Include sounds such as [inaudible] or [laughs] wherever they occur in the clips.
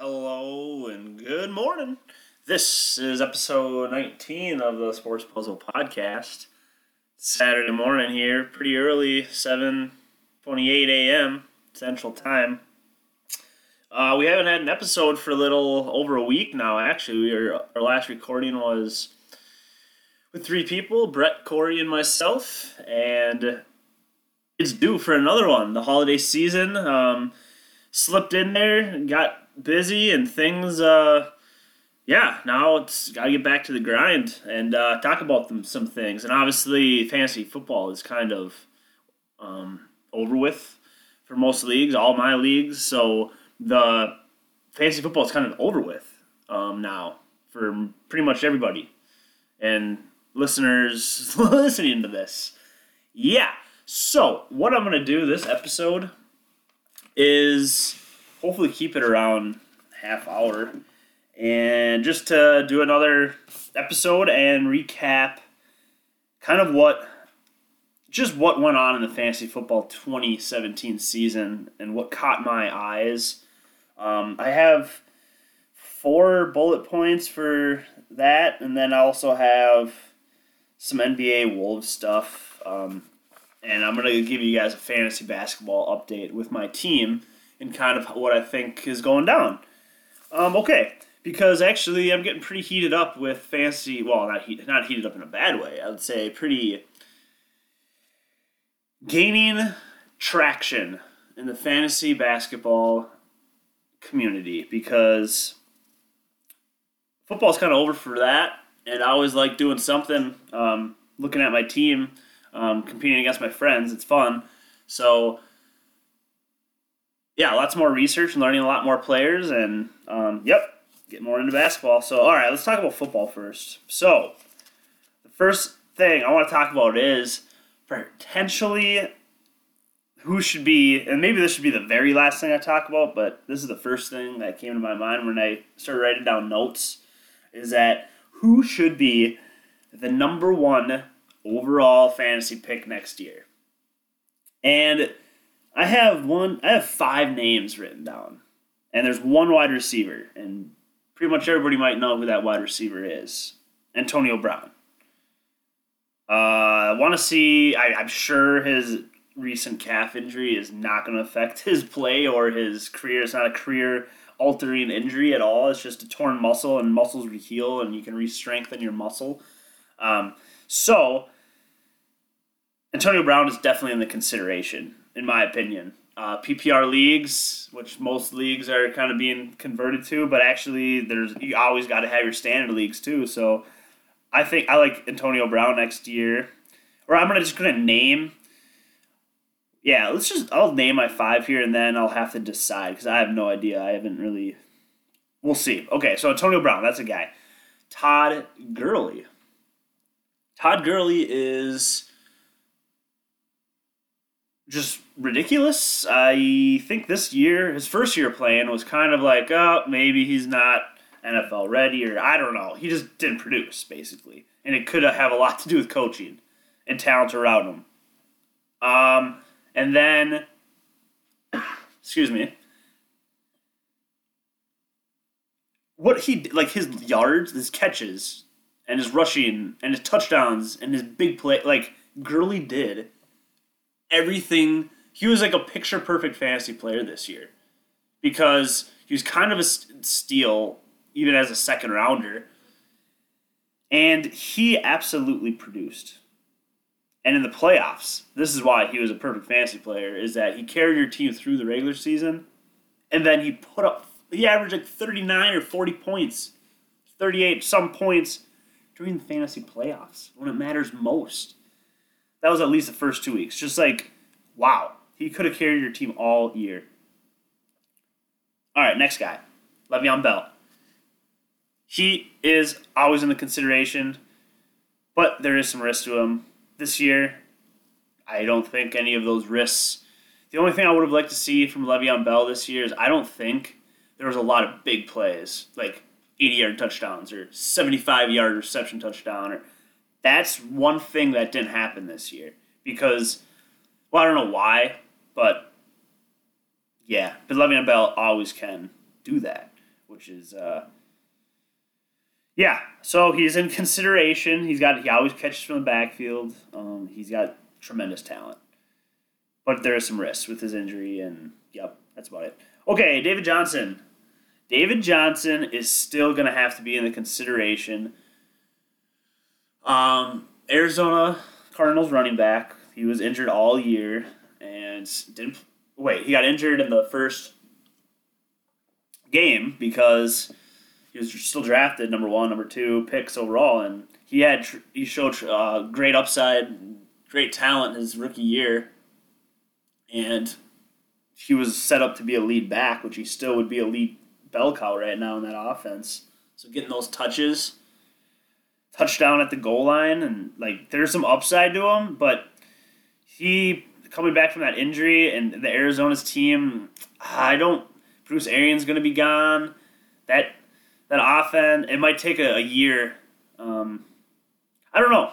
Hello and good morning. This is episode 19 of the Sports Puzzle Podcast. Saturday morning here, pretty early, 7:28 a.m. Central Time. Uh, we haven't had an episode for a little over a week now. Actually, we our last recording was with three people: Brett, Corey, and myself, and it's due for another one. The holiday season um, slipped in there, and got busy and things. Uh, yeah, now it's got to get back to the grind and uh, talk about them, some things. And obviously, fantasy football is kind of um, over with for most leagues, all my leagues. So the fantasy football is kind of over with um, now for pretty much everybody and listeners [laughs] listening to this. Yeah. So what I'm gonna do this episode is hopefully keep it around half hour. And just to do another episode and recap kind of what just what went on in the fantasy football 2017 season and what caught my eyes. Um, i have four bullet points for that and then i also have some nba wolves stuff. Um, and i'm going to give you guys a fantasy basketball update with my team and kind of what I think is going down. Um, okay, because actually I'm getting pretty heated up with fantasy. Well, not heat, not heated up in a bad way. I would say pretty gaining traction in the fantasy basketball community because football's kind of over for that, and I always like doing something. Um, looking at my team, um, competing against my friends, it's fun. So yeah, lots more research and learning a lot more players, and um, yep, get more into basketball. So, all right, let's talk about football first. So, the first thing I want to talk about is potentially who should be, and maybe this should be the very last thing I talk about, but this is the first thing that came to my mind when I started writing down notes, is that who should be the number one overall fantasy pick next year. And I have one. I have five names written down, and there's one wide receiver, and pretty much everybody might know who that wide receiver is. Antonio Brown. Uh, I want to see. I, I'm sure his recent calf injury is not going to affect [laughs] his play or his career. It's not a career altering injury at all. It's just a torn muscle, and muscles heal, and you can re-strengthen your muscle. Um, so Antonio Brown is definitely in the consideration in my opinion. Uh, PPR leagues, which most leagues are kind of being converted to, but actually, there's you always got to have your standard leagues too. So, I think I like Antonio Brown next year, or I'm gonna just gonna name. Yeah, let's just I'll name my five here, and then I'll have to decide because I have no idea. I haven't really. We'll see. Okay, so Antonio Brown, that's a guy. Todd Gurley. Todd Gurley is just ridiculous. I think this year, his first year playing was kind of like, oh, maybe he's not NFL ready, or I don't know. He just didn't produce, basically. And it could have a lot to do with coaching and talent around him. Um, and then, [clears throat] excuse me. What he like his yards, his catches, and his rushing, and his touchdowns, and his big play, like Gurley did everything. He was like a picture perfect fantasy player this year because he was kind of a steal even as a second rounder. And he absolutely produced. And in the playoffs, this is why he was a perfect fantasy player, is that he carried your team through the regular season and then he put up he averaged like 39 or 40 points, 38 some points during the fantasy playoffs when it matters most that was at least the first two weeks. Just like, wow, he could have carried your team all year. All right, next guy, Le'Veon Bell. He is always in the consideration, but there is some risk to him this year. I don't think any of those risks. The only thing I would have liked to see from Le'Veon Bell this year is I don't think there was a lot of big plays like 80 yard touchdowns or 75 yard reception touchdown or that's one thing that didn't happen this year because, well, I don't know why, but yeah, but Le'Veon Bell always can do that. which is uh, yeah. So he's in consideration. He's got he always catches from the backfield. Um, he's got tremendous talent, but there are some risks with his injury, and yep, that's about it. Okay, David Johnson. David Johnson is still going to have to be in the consideration. Um, Arizona Cardinals running back. He was injured all year didn't wait. He got injured in the first game because he was still drafted number one, number two picks overall, and he had he showed uh, great upside, great talent his rookie year, and he was set up to be a lead back, which he still would be a lead bell cow right now in that offense. So getting those touches, touchdown at the goal line, and like there's some upside to him, but he coming back from that injury and the Arizona's team, I don't. Bruce Arians going to be gone. That that offense, it might take a, a year. Um, I don't know.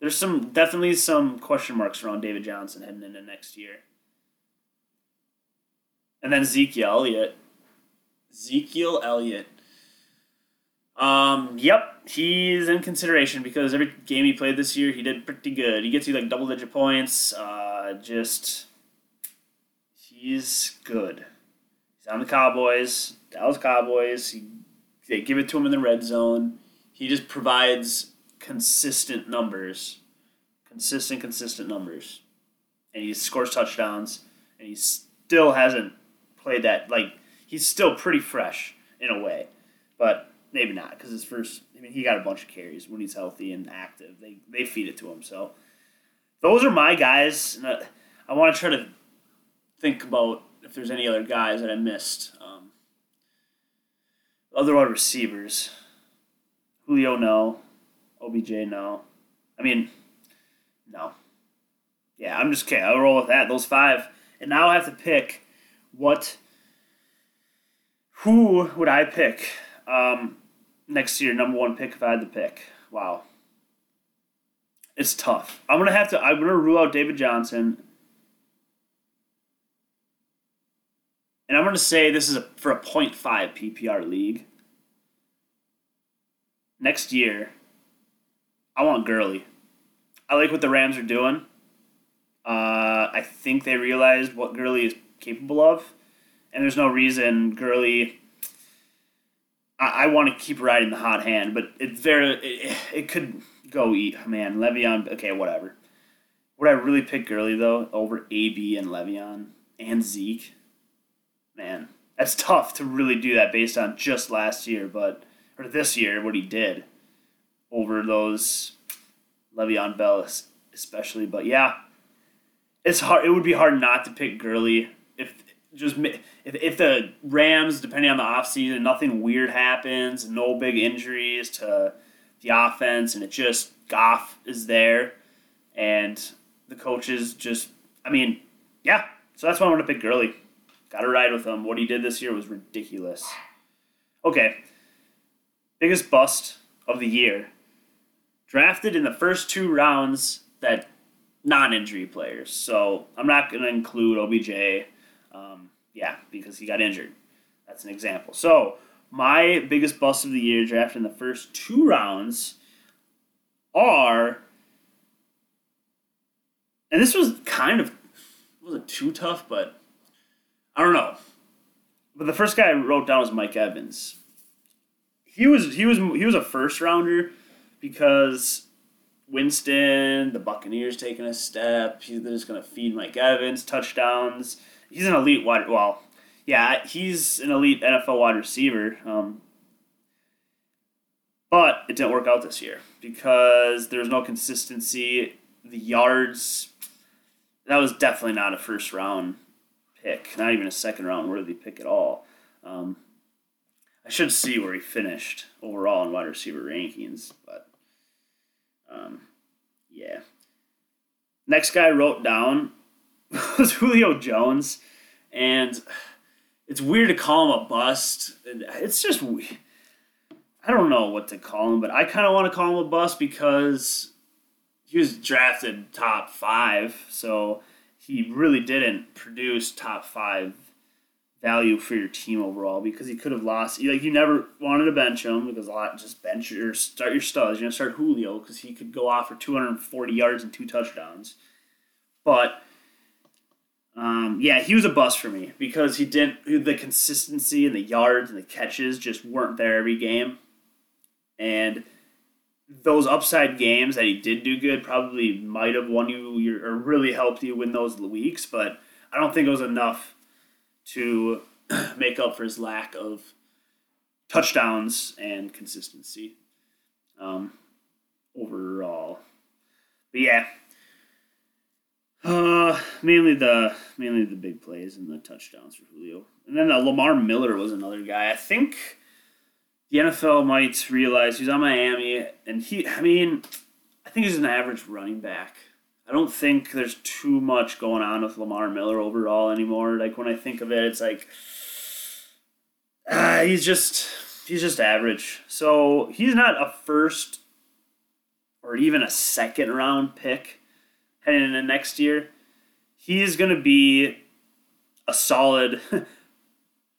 There's some definitely some question marks around David Johnson heading into next year. And then Ezekiel Elliott. Ezekiel Elliott. Um, yep, he's in consideration because every game he played this year, he did pretty good. He gets you like double digit points. Uh, just he's good. He's on the Cowboys, Dallas Cowboys. He, they give it to him in the red zone. He just provides consistent numbers, consistent, consistent numbers, and he scores touchdowns. And he still hasn't played that like he's still pretty fresh in a way, but maybe not because his first. I mean, he got a bunch of carries when he's healthy and active. They they feed it to him. So those are my guys. I, I want to try to think about if there's any other guys that I missed. Um, other wide receivers. Julio, no. OBJ, no. I mean, no. Yeah, I'm just okay. I'll roll with that. Those five, and now I have to pick what. Who would I pick um, next year? Number one pick if I had to pick. Wow, it's tough. I'm gonna have to. I'm gonna rule out David Johnson, and I'm gonna say this is a, for a 0.5 PPR league. Next year, I want Gurley. I like what the Rams are doing. Uh, I think they realized what Gurley is capable of, and there's no reason Gurley. I, I want to keep riding the hot hand, but it's very it, it could go eat man Le'Veon. Okay, whatever. Would I really pick Gurley though over AB and Le'Veon and Zeke? Man, that's tough to really do that based on just last year, but or this year what he did over those Le'Veon Bell especially. But yeah, it's hard. It would be hard not to pick Gurley if just if, if the Rams, depending on the offseason, nothing weird happens, no big injuries to the offense, and it just Goff is there, and the coaches just, I mean, yeah. So that's why I want to pick Gurley. Got to ride with him. What he did this year was ridiculous. Okay, biggest bust of the year. Drafted in the first two rounds that non-injury players. So I'm not going to include OBJ. Um, yeah, because he got injured. That's an example. So my biggest bust of the year draft in the first two rounds are, and this was kind of wasn't too tough, but I don't know. But the first guy I wrote down was Mike Evans. He was he was he was a first rounder because Winston, the Buccaneers taking a step. He's just going to feed Mike Evans touchdowns. He's an elite wide. Well, yeah, he's an elite NFL wide receiver. Um, but it didn't work out this year because there was no consistency. The yards, that was definitely not a first round pick, not even a second round worthy pick at all. Um, I should see where he finished overall in wide receiver rankings, but um, yeah. Next guy I wrote down was [laughs] Julio Jones, and it's weird to call him a bust. It's just I don't know what to call him, but I kind of want to call him a bust because he was drafted top five, so he really didn't produce top five value for your team overall because he could have lost. Like you never wanted to bench him because a lot just bench or start your studs. You're gonna start Julio because he could go off for 240 yards and two touchdowns. But um, yeah, he was a bust for me because he didn't the consistency and the yards and the catches just weren't there every game, and those upside games that he did do good probably might have won you your, or really helped you win those weeks, but I don't think it was enough to [clears throat] make up for his lack of touchdowns and consistency um, overall. But yeah, uh, mainly the mainly the big plays and the touchdowns for Julio, and then uh, Lamar Miller was another guy. I think the NFL might realize he's on Miami, and he. I mean, I think he's an average running back. I don't think there's too much going on with Lamar Miller overall anymore. Like when I think of it, it's like uh, he's just he's just average. So he's not a first or even a second round pick heading into next year. He's going to be a solid [laughs]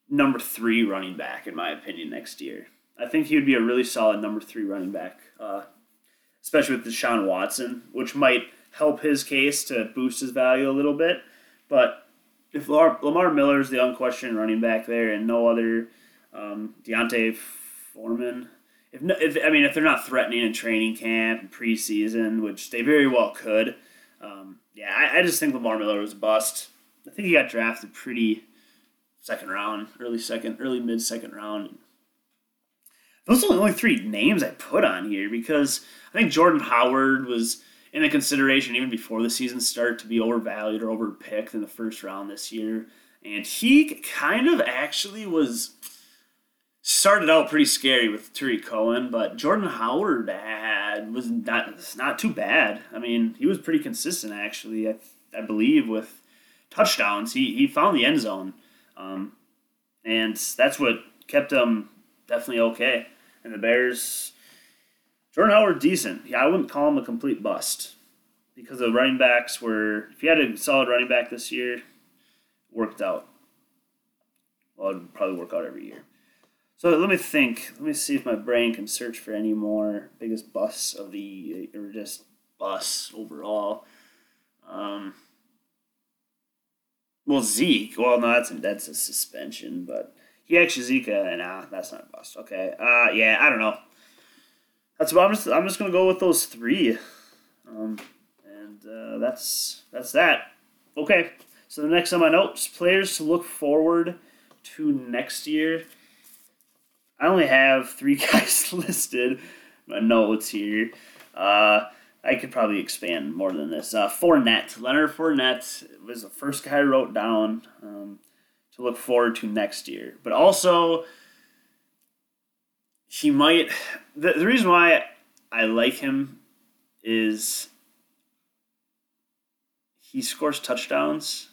number three running back, in my opinion, next year. I think he would be a really solid number three running back, uh, especially with Deshaun Watson, which might help his case to boost his value a little bit. But if Lamar, Lamar Miller is the unquestioned running back there, and no other um, D'Onta Foreman, if, if I mean if they're not threatening in training camp and preseason, which they very well could, um, yeah, I, I just think Lamar Miller was a bust. I think he got drafted pretty second round, early second, early mid second round. Those are the only three names I put on here because I think Jordan Howard was in the consideration even before the season started to be overvalued or overpicked in the first round this year. And he kind of actually was started out pretty scary with Tarik Cohen, but Jordan Howard had, was not not too bad. I mean, he was pretty consistent actually. I, I believe with touchdowns, he he found the end zone, um, and that's what kept him definitely okay. And the Bears Jordan Howard decent. Yeah, I wouldn't call him a complete bust because the running backs were. If you had a solid running back this year, worked out. Well, it'd probably work out every year. So let me think. Let me see if my brain can search for any more biggest busts of the or just busts overall. Um, well, Zeke. Well, no, that's that's a suspension, but he actually Zeke. Uh, nah, that's not a bust. Okay. Uh, yeah, I don't know. That's I'm just. I'm just gonna go with those three, um, and uh, that's that's that. Okay. So the next on my notes, players to look forward to next year. I only have three [laughs] guys listed. My notes here. Uh, I could probably expand more than this. Uh, Fournette, Leonard Fournette was the first guy I wrote down um, to look forward to next year. But also, he might. The, the reason why I like him is he scores touchdowns,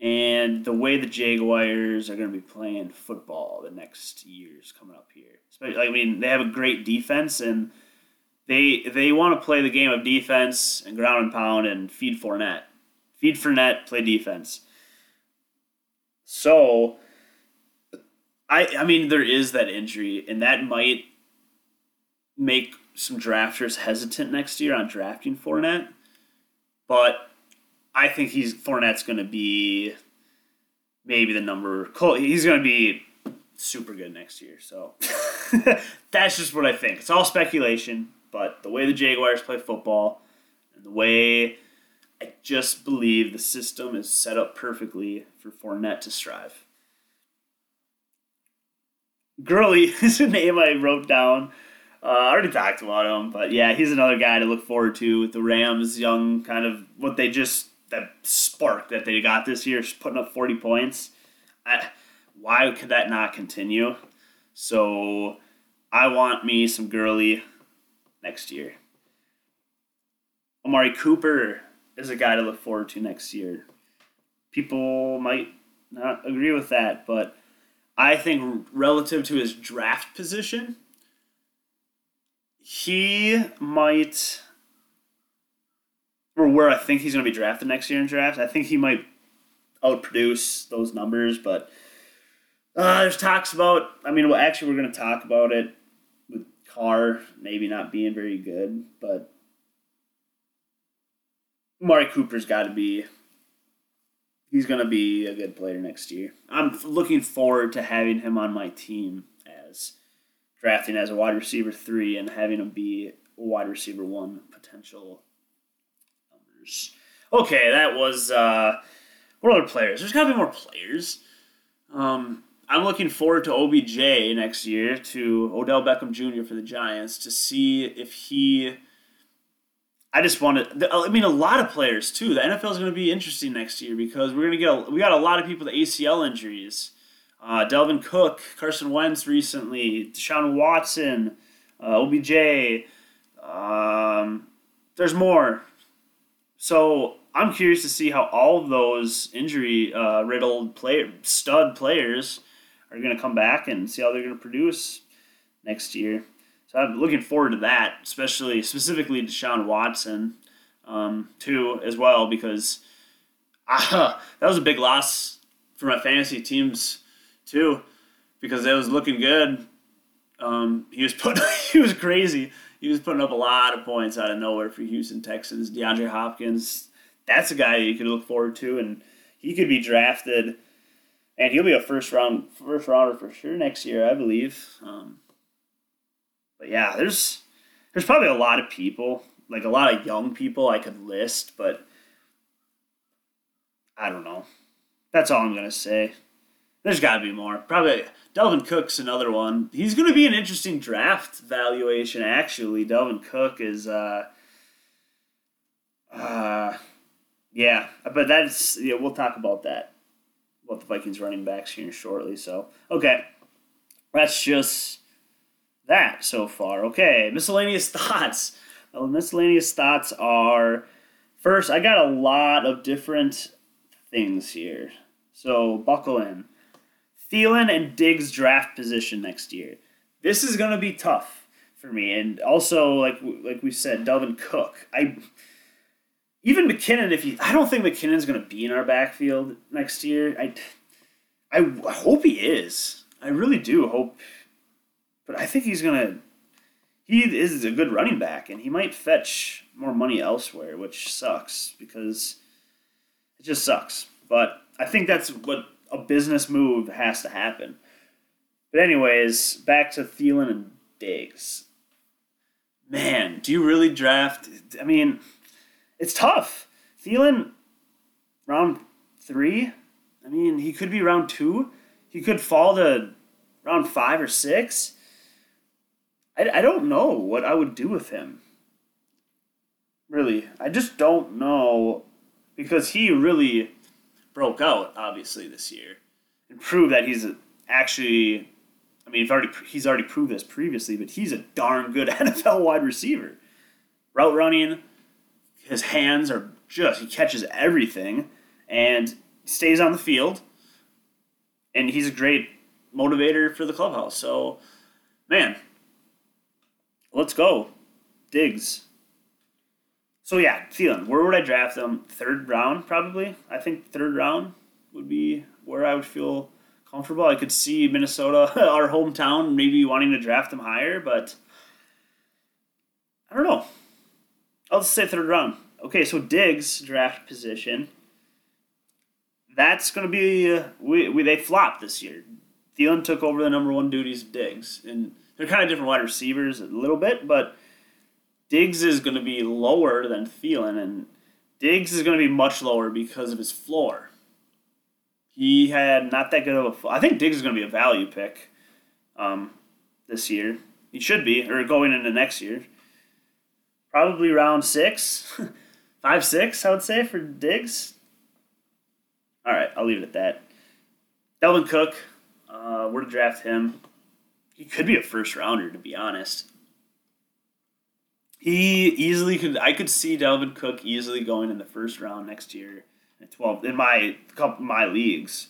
and the way the Jaguars are going to be playing football the next years coming up here. Especially, I mean, they have a great defense, and they they want to play the game of defense and ground and pound and feed Fournette, feed Fournette, play defense. So I I mean there is that injury, and that might make some drafters hesitant next year on drafting Fournette. But I think he's Fournette's going to be maybe the number. He's going to be super good next year. So [laughs] that's just what I think. It's all speculation, but the way the Jaguars play football and the way I just believe the system is set up perfectly for Fournette to strive. Gurley [laughs] is a name I wrote down. Uh, I already talked about him, but yeah, he's another guy to look forward to with the Rams. Young, kind of what they just that spark that they got this year, putting up forty points. I, why could that not continue? So I want me some Gurley next year. Amari Cooper is a guy to look forward to next year. People might not agree with that, but I think relative to his draft position, he might, or where I think he's going to be drafted next year in draft, I think he might outproduce those numbers, but uh, there's talks about. I mean, well, actually, we're going to talk about it with Carr maybe not being very good, but Amari Cooper's got to be. He's going to be a good player next year. I'm looking forward to having him on my team as drafting as a wide receiver three and having him be a wide receiver one potential Okay, that was uh, what other players? There's got to be more players. Um, I'm looking forward to OBJ next year to Odell Beckham Jr. for the Giants to see if he. I just wanted. I mean, a lot of players too. The NFL is going to be interesting next year because we're going to get. A, we got a lot of people with ACL injuries. Uh, Dalvin Cook, Carson Wentz recently, Deshaun Watson, uh, OBJ. Um, there's more. So I'm curious to see how all of those injury uh, riddled player stud players are going to come back and see how they're going to produce next year. So I'm looking forward to that, especially specifically Deshaun Watson um, too as well because uh, [laughs] that was a big loss for my fantasy teams too because it was looking good. Um, he was [laughs] put he was crazy. He was putting up a lot of points out of nowhere for Houston Texans. DeAndre Hopkins that's a guy you could look forward to, and he could be drafted, and he'll be a first round first rounder for sure next year, I believe. Um, but yeah, there's there's probably a lot of people, like a lot of young people I could list, but I don't know. That's all I'm gonna say. There's got to be more. Probably Dalvin Cook's another one. He's going to be an interesting draft valuation. Actually, Dalvin Cook is. Uh, uh, yeah, but that's yeah. We'll talk about that. About the Vikings running backs here shortly. So okay, that's just that so far. Okay, miscellaneous [laughs] thoughts. Well, miscellaneous thoughts are first. I got a lot of different things here, so buckle in. Thielen and Diggs draft position next year. This is gonna be tough for me, and also like like we said, Dalvin Cook. I even McKinnon, if he, I don't think McKinnon's going to be in our backfield next year. I, I hope he is. I really do hope, but I think he's going to. He is a good running back, and he might fetch more money elsewhere, which sucks because it just sucks. But I think that's what a business move has to happen. But anyways, back to Thielen and Diggs. Man, do you really draft? I mean it's tough. Thielen, round three. I mean, he could be round two. He could fall to round five or six. I, I don't know what I would do with him. Really, I just don't know because he really broke out obviously this year and proved that he's actually. I mean, he's already he's already proved this previously, but he's a darn good [laughs] NFL wide receiver. Route running, his hands are just he catches everything and stays on the field. And he's a great motivator for the clubhouse. So, man, let's go. Diggs. So yeah, Thielen. Where would I draft him? Third round, probably. I think third round would be where I would feel comfortable. I could see Minnesota, [laughs] our hometown, maybe wanting to draft him higher, but I don't know. I'll just say third round. Okay, so Diggs draft position. That's going to be uh, we, we they flopped this year. Thielen took over the number one duties of Diggs, and they're kind of different wide receivers a little bit, but Diggs is going to be lower than Thielen, and Diggs is going to be much lower because of his floor. He had not that good of a. I think Diggs is going to be a value pick um, this year. He should be, or going into next year probably round six, [laughs] five, six, I would say, for Diggs. All right, I'll leave it at that. Dalvin Cook, uh, we're to draft him. He could be a first rounder, to be honest. He easily could. I could see Dalvin Cook easily going in the first round next year at twelve in my couple my leagues.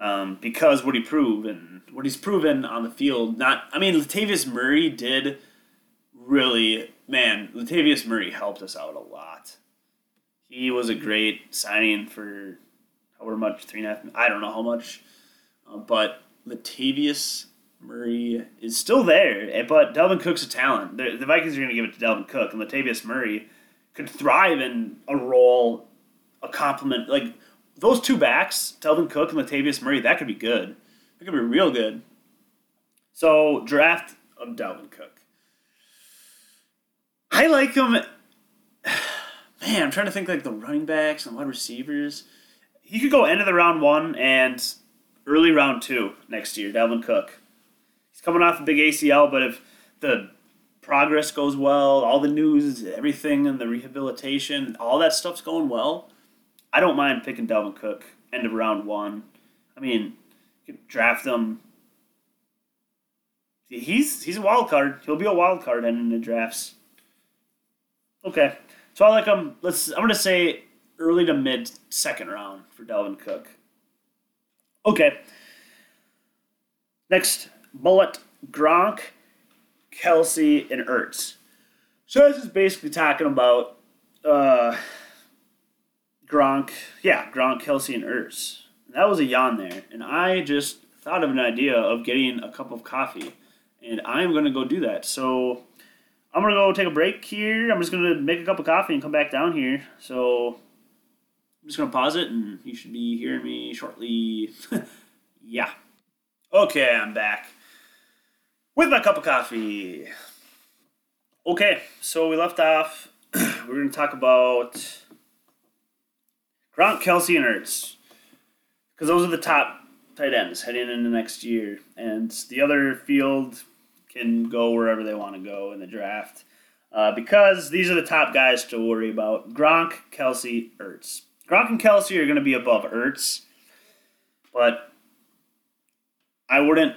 Um, because what he proved and what he's proven on the field. Not, I mean, Latavius Murray did really man, Latavius Murray helped us out a lot. He was a great signing for however much, three and a half. I don't know how much, uh, but Latavius Murray is still there. eh, But Dalvin Cook's a talent. The, the Vikings are going to give it to Dalvin Cook, and Latavius Murray could thrive in a role, a compliment like those two backs, Dalvin Cook and Latavius Murray. That could be good. That could be real good. So draft of Dalvin Cook. I like him. [sighs] Man, I'm trying to think like the running backs and wide receivers. He could go end of the round one and early round two next year. Dalvin Cook. Coming off a big ACL, but if the progress goes well, all the news, everything, and the rehabilitation, all that stuff's going well, I don't mind picking Dalvin Cook end of round one. I mean, draft him. He's he's a wild card. He'll be a wild card in the drafts. Okay, so I like him. Let's. I'm gonna say early to mid second round for Dalvin Cook. Okay. Next, Bullet, Gronk, Kelce, and Ertz. So this is basically talking about uh, Gronk. Yeah, Gronk, Kelce, and Ertz. That was a yawn there, and I just thought of an idea of getting a cup of coffee, and I'm gonna go do that. So I'm gonna go take a break here. I'm just gonna make a cup of coffee and come back down here. So I'm just gonna pause it, and you should be hearing me shortly. [laughs] yeah. Okay, I'm back with my cup of coffee. Okay, so we left off. [clears throat] We're gonna talk about Gronk, Kelce, and Ertz because those are the top tight ends heading into next year, and the other field can go wherever they want to go in the draft. Uh, because these are the top guys to worry about Gronk, Kelce, Ertz. Gronk and Kelce are going to be above Ertz, but I wouldn't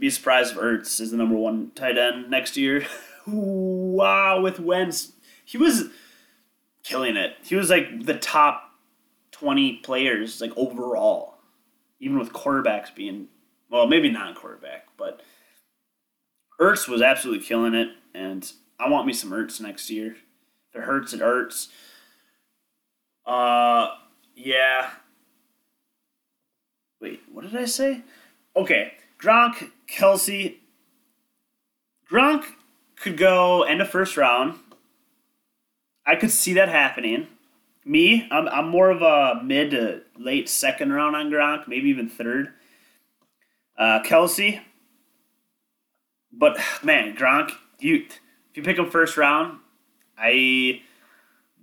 be surprised if Ertz is the number one tight end next year. [laughs] wow, with Wentz, he was killing it. He was like the top 20 players, like overall, even with quarterbacks being, well, maybe non quarterback, but Ertz was absolutely killing it, and I want me some Ertz next year. If it hurts, it hurts. Uh, yeah. Wait, what did I say? Okay, Gronk, Kelce. Gronk could go end of first round. I could see that happening. Me, I'm, I'm more of a mid to late second round on Gronk, maybe even third. Uh, Kelce. But [sighs] man, Gronk, you if you pick him first round, I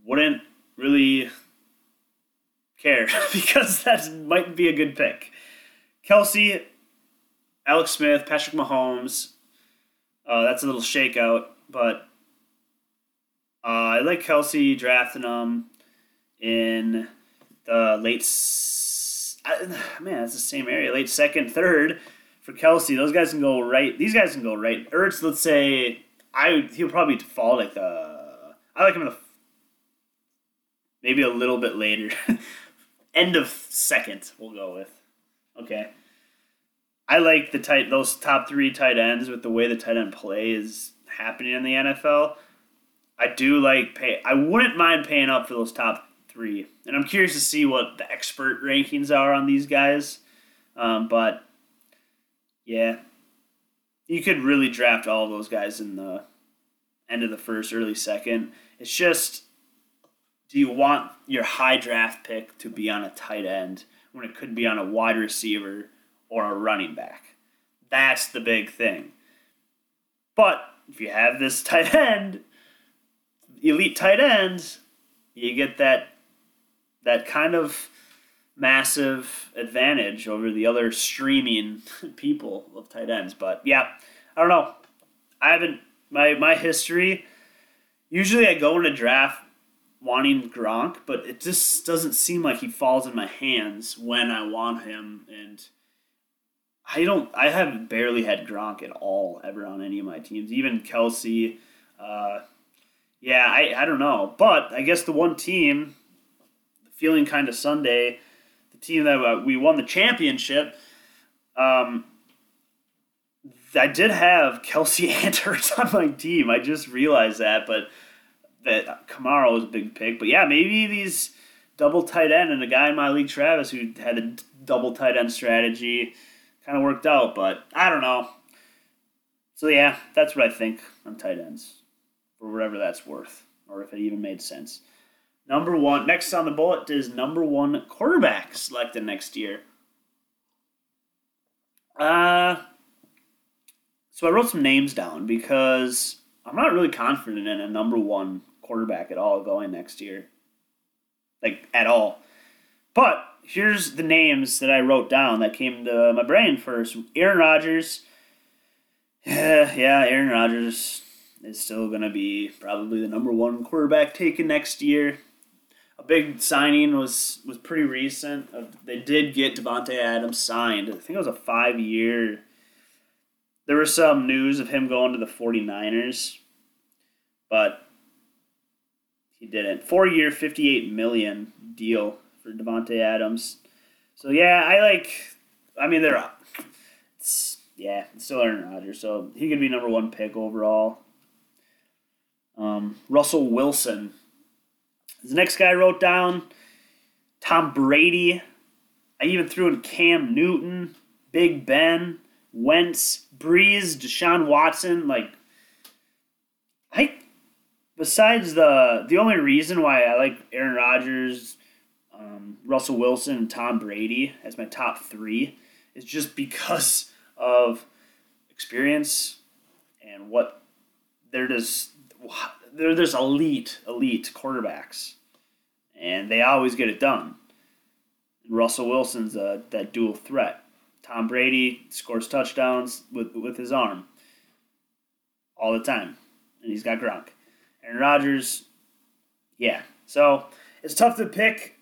wouldn't really care [laughs] because that might be a good pick. Kelce, Alex Smith, Patrick Mahomes. Uh, that's a little shakeout, but uh, I like Kelce drafting them in the late. s- I, man, that's the same area. Late second, third for Kelce. Those guys can go right. These guys can go right. Ertz, let's say, I he'll probably fall like the. I like him in the maybe a little bit later. [laughs] End of second, we'll go with. Okay. I like the tight those top three tight ends with the way the tight end play is happening in the NFL. I do like pay. I wouldn't mind paying up for those top three, and I'm curious to see what the expert rankings are on these guys. Um, but yeah, you could really draft all those guys in the end of the first, early second. It's just, do you want your high draft pick to be on a tight end when it could be on a wide receiver or a running back? That's the big thing. But if you have this [laughs] tight end, elite tight end, you get that that kind of massive advantage over the other streaming [laughs] people of tight ends. But yeah, I don't know. I haven't my my history. Usually, I go in a draft wanting Gronk, but it just doesn't seem like he falls in my hands when I want him, and I don't. I have barely had Gronk at all ever on any of my teams, even Kelce. Uh, yeah, I, I don't know, but I guess the one team, feeling kind of Sunday, the team that uh, we won the championship. Um, I did have Kelce [laughs] and on my team. I just realized that, but that Kamara was a big pick. But yeah, maybe these double tight end and a guy in my league, Travis, who had a double tight end strategy. Kind of worked out, but I don't know. So yeah, that's what I think on tight ends, for whatever that's worth, or if it even made sense. Number one, next on the bullet is number one quarterback selected next year. Uh, so I wrote some names down because I'm not really confident in a number one quarterback at all going next year. Like, at all. But here's the names that I wrote down that came to my brain first Aaron Rodgers. [sighs] Yeah, Aaron Rodgers is still going to be probably the number one quarterback taken next year. A big signing was was pretty recent. Uh, they did get Davante Adams signed. I think it was a five year. There was some news of him going to the 49ers, but he didn't. Four year, 58 million deal for Davante Adams. So yeah, I like. I mean, they're up. It's, yeah, it's still Aaron Rodgers, so he could be number one pick overall. Um, Russell Wilson the next guy I wrote down Tom Brady. I even threw in Cam Newton, Big Ben, Wentz, Brees, Deshaun Watson. Like, I besides the the only reason why I like Aaron Rodgers, um, Russell Wilson, and Tom Brady as my top three is just because of experience and what they're just they're just elite, elite quarterbacks, and they always get it done. Russell Wilson's a, that dual threat. Tom Brady scores touchdowns with with his arm all the time, and he's got Gronk. Aaron Rodgers, yeah. So it's tough to pick.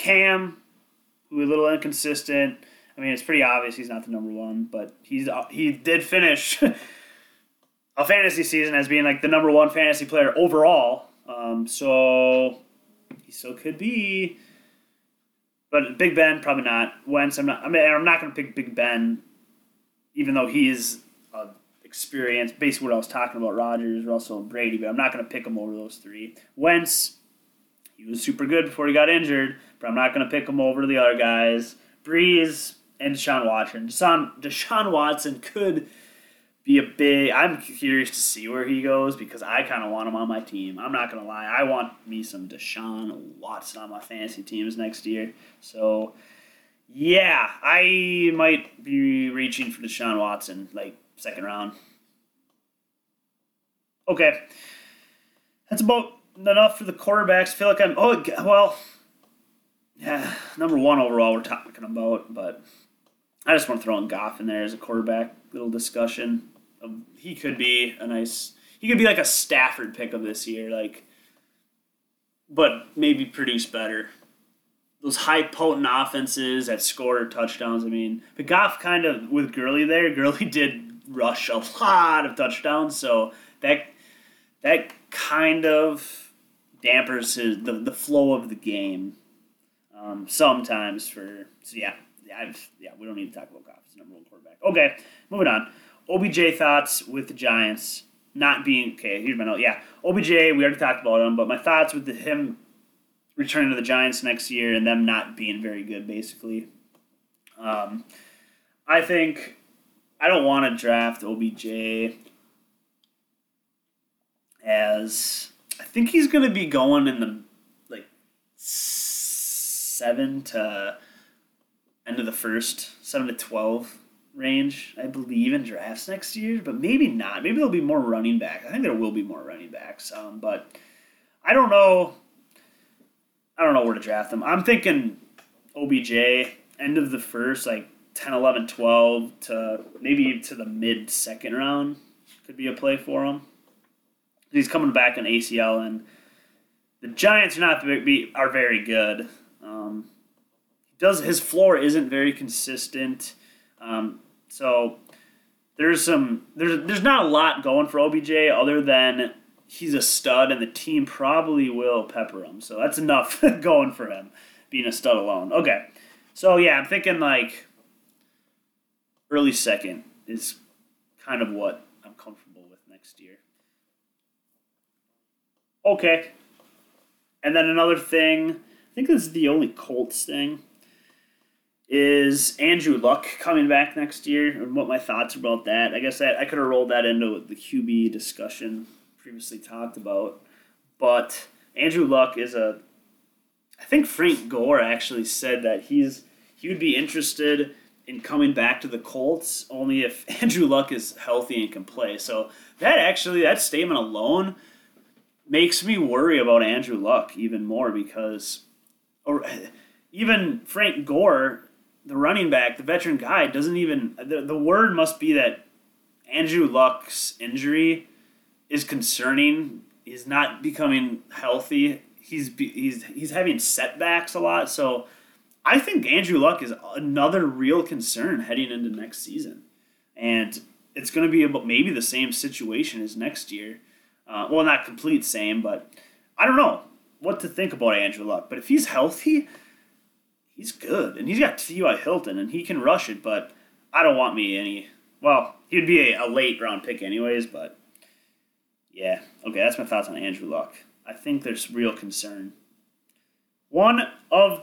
Cam, who a little inconsistent. I mean, it's pretty obvious he's not the number one, but he's he did finish [laughs] a fantasy season as being like the number one fantasy player overall. Um, so he still could be. But Big Ben, probably not. Wentz, I'm not. I mean, I'm not going to pick Big Ben, even though he is uh, experienced. Basically, what I was talking about: Rodgers, Russell, Brady. But I'm not going to pick him over those three. Wentz, he was super good before he got injured, but I'm not going to pick him over the other guys. Brees and Deshaun Watson. Deshaun, Deshaun Watson could be a big. I'm curious to see where he goes because I kind of want him on my team. I'm not gonna lie, I want me some Deshaun Watson on my fantasy teams next year. So, yeah, I might be reaching for Deshaun Watson like second round. Okay, that's about enough for the quarterbacks. I feel like I'm. Oh well, yeah, number one overall we're talking about, but I just want to throw in Goff in there as a quarterback little discussion. He could be a nice. He could be like a Stafford pick of this year, like, but maybe produce better. Those high potent offenses that score touchdowns. I mean, but Goff kind of with Gurley there. [laughs] Gurley did rush a lot of touchdowns, so that that kind of dampers his, the the flow of the game um, sometimes. For so yeah, yeah, yeah, we don't need to talk about Goff. He's number one quarterback. Okay, moving on. OBJ thoughts with the Giants not being okay. Here's my note. Yeah, OBJ. We already talked about him, but my thoughts with the, him returning to the Giants next year and them not being very good, basically. Um, I think I don't want to draft OBJ as I think he's going to be going in the like seven to end of the first, seven to twelve range, I believe, in drafts next year, but maybe not. Maybe there'll be more running back. I think there will be more running backs, um, but I don't know. I don't know where to draft them. I'm thinking OBJ, end of the first, like 10, 11, 12 to maybe to the mid second round could be a play for him. He's coming back on ACL, and the Giants are not be, are very good. Um, does his floor isn't very consistent. Um, so there's some there's there's not a lot going for OBJ other than he's a stud and the team probably will pepper him. So that's enough [laughs] going for him being a stud alone. Okay. So yeah, I'm thinking like early second is kind of what I'm comfortable with next year. Okay. And then another thing I think this is the only Colts thing. Is Andrew Luck coming back next year? And what my thoughts about that? I guess that I could have rolled that into the QB discussion previously talked about. But Andrew Luck is a. I think Frank Gore actually said that he's he would be interested in coming back to the Colts only if [laughs] Andrew Luck is healthy and can play. So that actually that statement alone makes me worry about Andrew Luck even more because or even Frank Gore, the running back, the veteran guy, doesn't even the, the word must be that Andrew Luck's injury is concerning. He's not becoming healthy. He's he's he's having setbacks a lot. So I think Andrew Luck is another real concern heading into next season, and it's going to be about maybe the same situation as next year. Uh, well, not complete same, but I don't know what to think about Andrew Luck. But if he's healthy, he's good, and he's got T.Y. Hilton, and he can rush it. But I don't want me any. Well, he'd be a, a late round pick anyways, but yeah. Okay, that's my thoughts on Andrew Luck. I think there's real concern. One of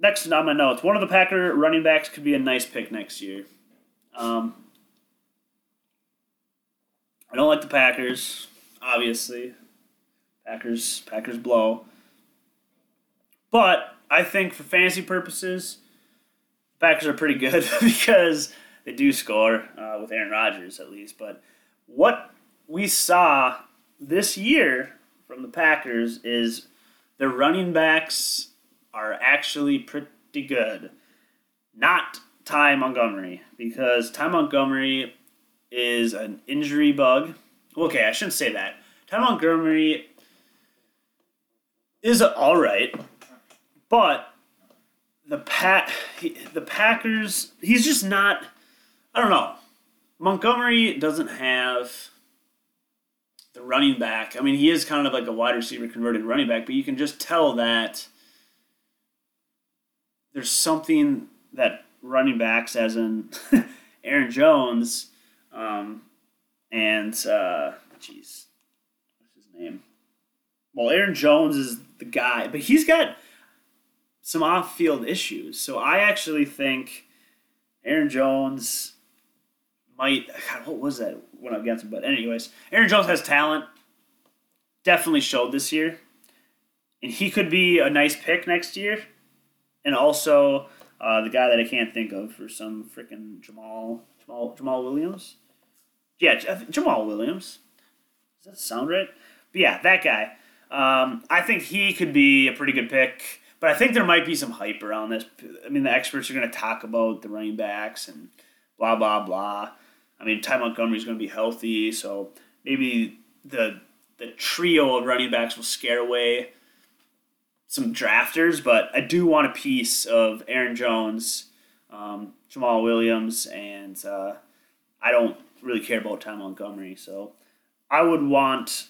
next on my notes, one of the Packer running backs could be a nice pick next year. Um, I don't like the Packers, obviously. Packers Packers blow. But I think for fantasy purposes, Packers are pretty good [laughs] because they do score uh, with Aaron Rodgers at least. But what we saw this year from the Packers is their running backs are actually pretty good. Not Ty Montgomery, because Ty Montgomery is an injury bug. Okay, I shouldn't say that. Ty Montgomery is all right, but the pat the Packers he's just not. I don't know. Montgomery doesn't have the running back. I mean, he is kind of like a wide receiver converted running back, but you can just tell that there's something that running backs, as in [laughs] Aaron Jones, um, and uh, jeez, what's his name? Well, Aaron Jones is the guy, but he's got some off-field issues. So I actually think Aaron Jones might. God, what was that when I got to? But anyways, Aaron Jones has talent. Definitely showed this year, and he could be a nice pick next year. And also uh, the guy that I can't think of for some freaking Jamal Jamal Jamaal Williams. Yeah, Jamaal Williams. Does that sound right? But yeah, that guy. Um, I think he could be a pretty good pick. But I think there might be some hype around this. I mean, the experts are going to talk about the running backs and blah blah blah. I mean, Ty Montgomery's going to be healthy, so maybe the the trio of running backs will scare away some drafters. But I do want a piece of Aaron Jones, um, Jamaal Williams, and uh, I don't really care about Ty Montgomery. So I would want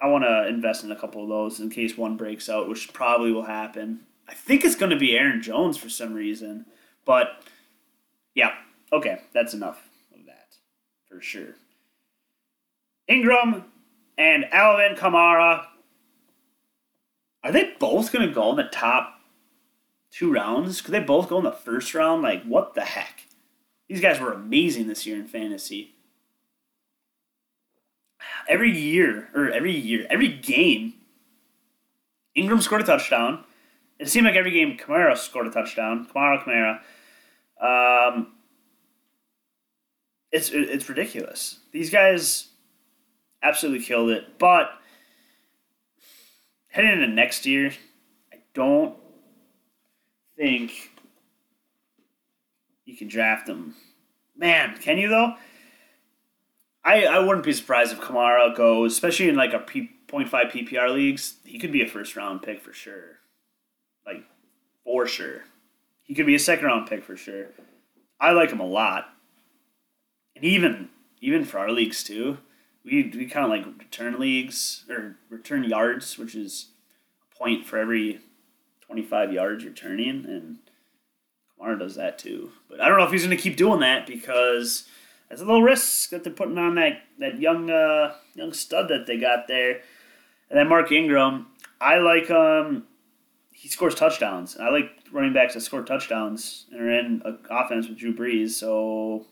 I want to invest in a couple of those in case one breaks out, which probably will happen. I think it's going to be Aaron Jones for some reason, but yeah, okay, that's enough of that for sure. Ingram and Alvin Kamara. Are they both going to go in the top two rounds? Could they both go in the first round? Like, what the heck? These guys were amazing this year in fantasy every year or every year, every game, Ingram scored a touchdown. It seemed like every game Kamara scored a touchdown. Kamara, Kamara. Um, it's it's ridiculous. These guys absolutely killed it. But heading into next year, I don't think you can draft them. Man, can you though? I, I wouldn't be surprised if Kamara goes, especially in like a P, 0.5 PPR leagues. He could be a first round pick for sure. Like, for sure. He could be a second round pick for sure. I like him a lot. And even even for our leagues too, we, we kind of like return leagues or return yards, which is a point for every 25 yards returning. And Kamara does that too. But I don't know if he's going to keep doing that because it's a little risk that they're putting on that that young uh, young stud that they got there. And then Mark Ingram, I like um he scores touchdowns. I like running backs that score touchdowns and are in offense with Drew Brees. So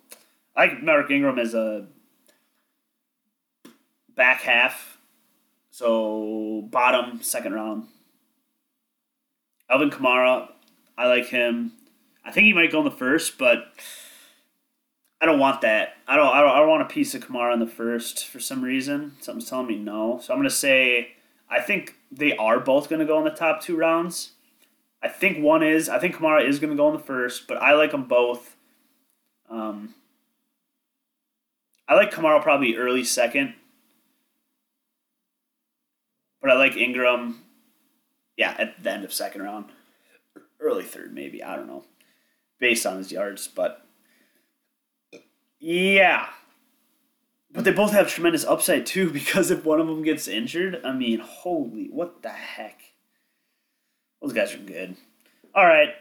I like Mark Ingram as a back half. So bottom second round. Alvin Kamara, I like him. I think he might go in the first, but I don't want that. I don't. I don't. I don't want a piece of Kamara in the first for some reason. Something's telling me no. So I'm gonna say I think they are both gonna go in the top two rounds. I think one is. I think Kamara is gonna go in the first, but I like them both. Um, I like Kamara probably early second, but I like Ingram. Yeah, at the end of second round, early third maybe. I don't know, based on his yards, but yeah. But they both have tremendous upside too, [laughs] because if one of them gets injured, I mean, holy, what the heck? Those guys are good. All right,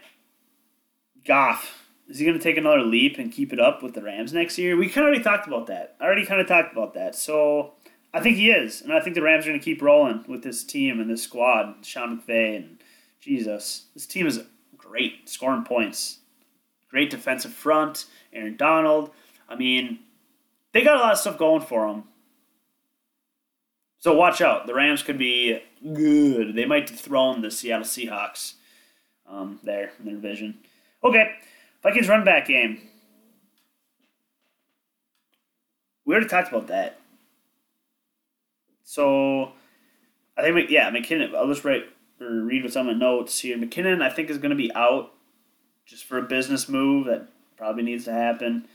Goff. Is he going to take another leap and keep it up with the Rams next year? We kind of already talked about that. I already kind of talked about that. So I think he is, and I think the Rams are going to keep rolling with this team and this squad. Sean McVay and Jesus, this team is great, scoring points, great defensive front. Aaron Donald. I mean, they got a lot of stuff going for them. So watch out. The Rams could be good. They might dethrone the Seattle Seahawks um, there in their division. Okay, Vikings run back game. We already talked about that. So I think, yeah, McKinnon. I'll just write or read what's on my notes here. McKinnon, I think, is going to be out just for a business move that probably needs to happen.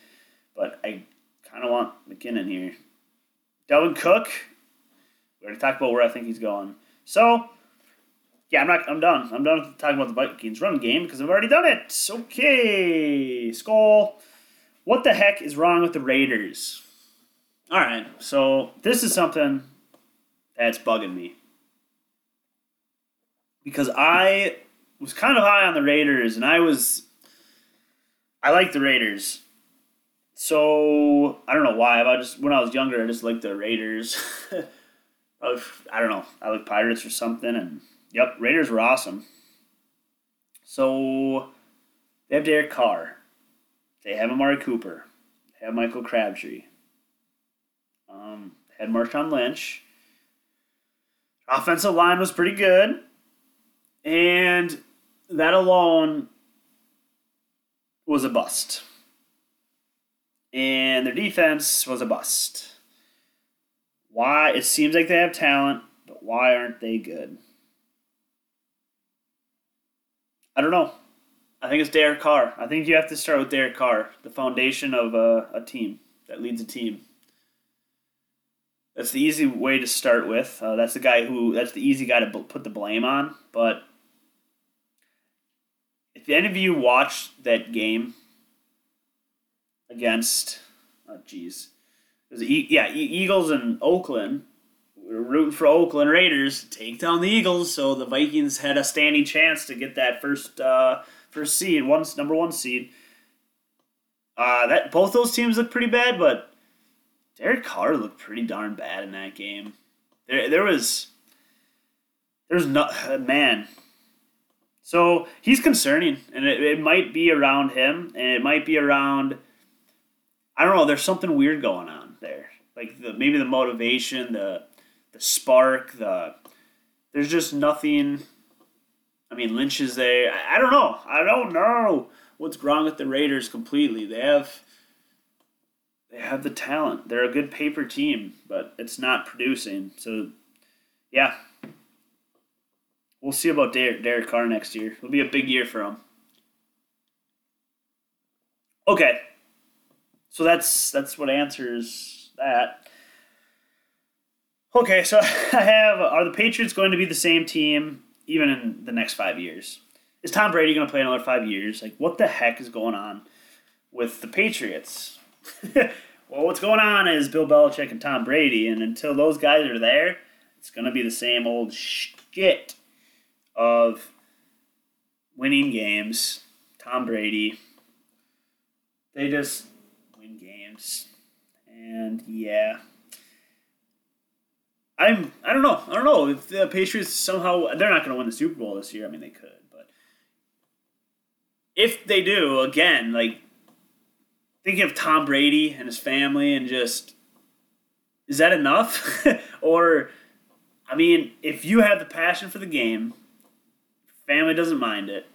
But I kind of want McKinnon here. Dalvin Cook. We already talked about where I think he's going. So, yeah, I'm not. I'm done. I'm done talking about the Vikings run game because I've already done it. Okay, Skull. What the heck is wrong with the Raiders? All right, so this is something that's bugging me because I was kind of high on the Raiders, and I was. I like the Raiders. So I don't know why. I just when I was younger, I just liked the Raiders. [laughs] I don't know. I like Pirates or something, and yep, Raiders were awesome. So they have Derek Carr. They have Amari Cooper. They have Michael Crabtree. Um, had Marshawn Lynch. Offensive line was pretty good. And that alone was a bust. And their defense was a bust. Why? It seems like they have talent, but why aren't they good? I don't know. I think it's Derek Carr. I think you have to start with Derek Carr, the foundation of a, a team that leads a team. That's the easy way to start with. Uh, that's the guy who. That's the easy guy to b- put the blame on. But if any of you watched that game against, oh jeez, e- yeah, e- Eagles and Oakland. We were rooting for Oakland Raiders to take down the Eagles, so the Vikings had a standing chance to get that first uh, first seed, one number one seed. Uh, that both those teams look pretty bad, but Derek Carr looked pretty darn bad in that game. There, there was, there's no [sighs] man. So he's concerning, and it, it might be around him, and it might be around. I don't know. There's something weird going on there. Like the maybe the motivation, the the spark, the there's just nothing. I mean, Lynch is there. I, I don't know. I don't know what's wrong with the Raiders completely. They have they have the talent. They're a good paper team, but it's not producing. So, yeah, we'll see about Derek, Derek Carr next year. It'll be a big year for him. Okay, so that's that's what answers that. Okay, so [laughs] I have are the Patriots going to be the same team even in the next five years? Is Tom Brady going to play another five years? Like, what the heck is going on with the Patriots? [laughs] well, what's going on is Bill Belichick and Tom Brady, and until those guys are there, it's going to be the same old shit of winning games. Tom Brady. They just And yeah. I'm I don't know. I don't know if the Patriots somehow they're not going to win the Super Bowl this year. I mean, they could, but if they do, again, like thinking of Tom Brady and his family and just is that enough? [laughs] or I mean, if you have the passion for the game, family doesn't mind it.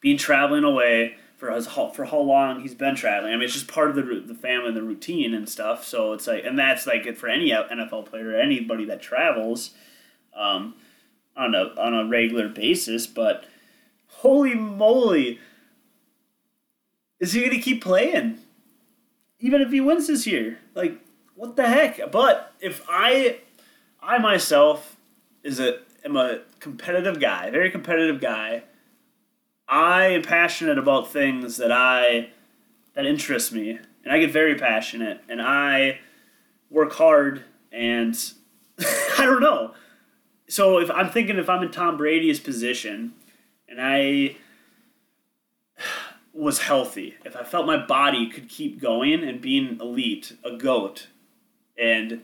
Being traveling away for as for how long he's been traveling. I mean, it's just part of the the family and the routine and stuff. So it's like, and that's like it for any NFL player or anybody that travels um, on a on a regular basis. But holy moly, is he gonna keep playing? Even if he wins this year, like what the heck? But if I, I myself is a am a competitive guy, very competitive guy I am passionate about things that I that interest me, and I get very passionate, and I work hard, and [laughs] I don't know. So if I'm thinking if I'm in Tom Brady's position, and I [sighs] was healthy, if I felt my body could keep going and being elite, a goat, and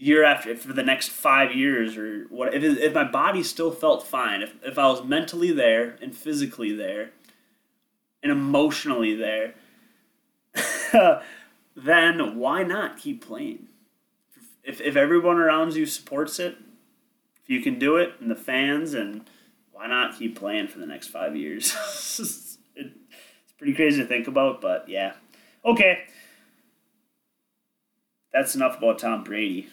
year after for the next five years or what if, if my body still felt fine if, if i was mentally there and physically there and emotionally there [laughs] then why not keep playing? If, if everyone around you supports it if you can do it and the fans and why not keep playing for the next five years? [laughs] It's pretty crazy to think about but yeah. Okay. That's enough about tom brady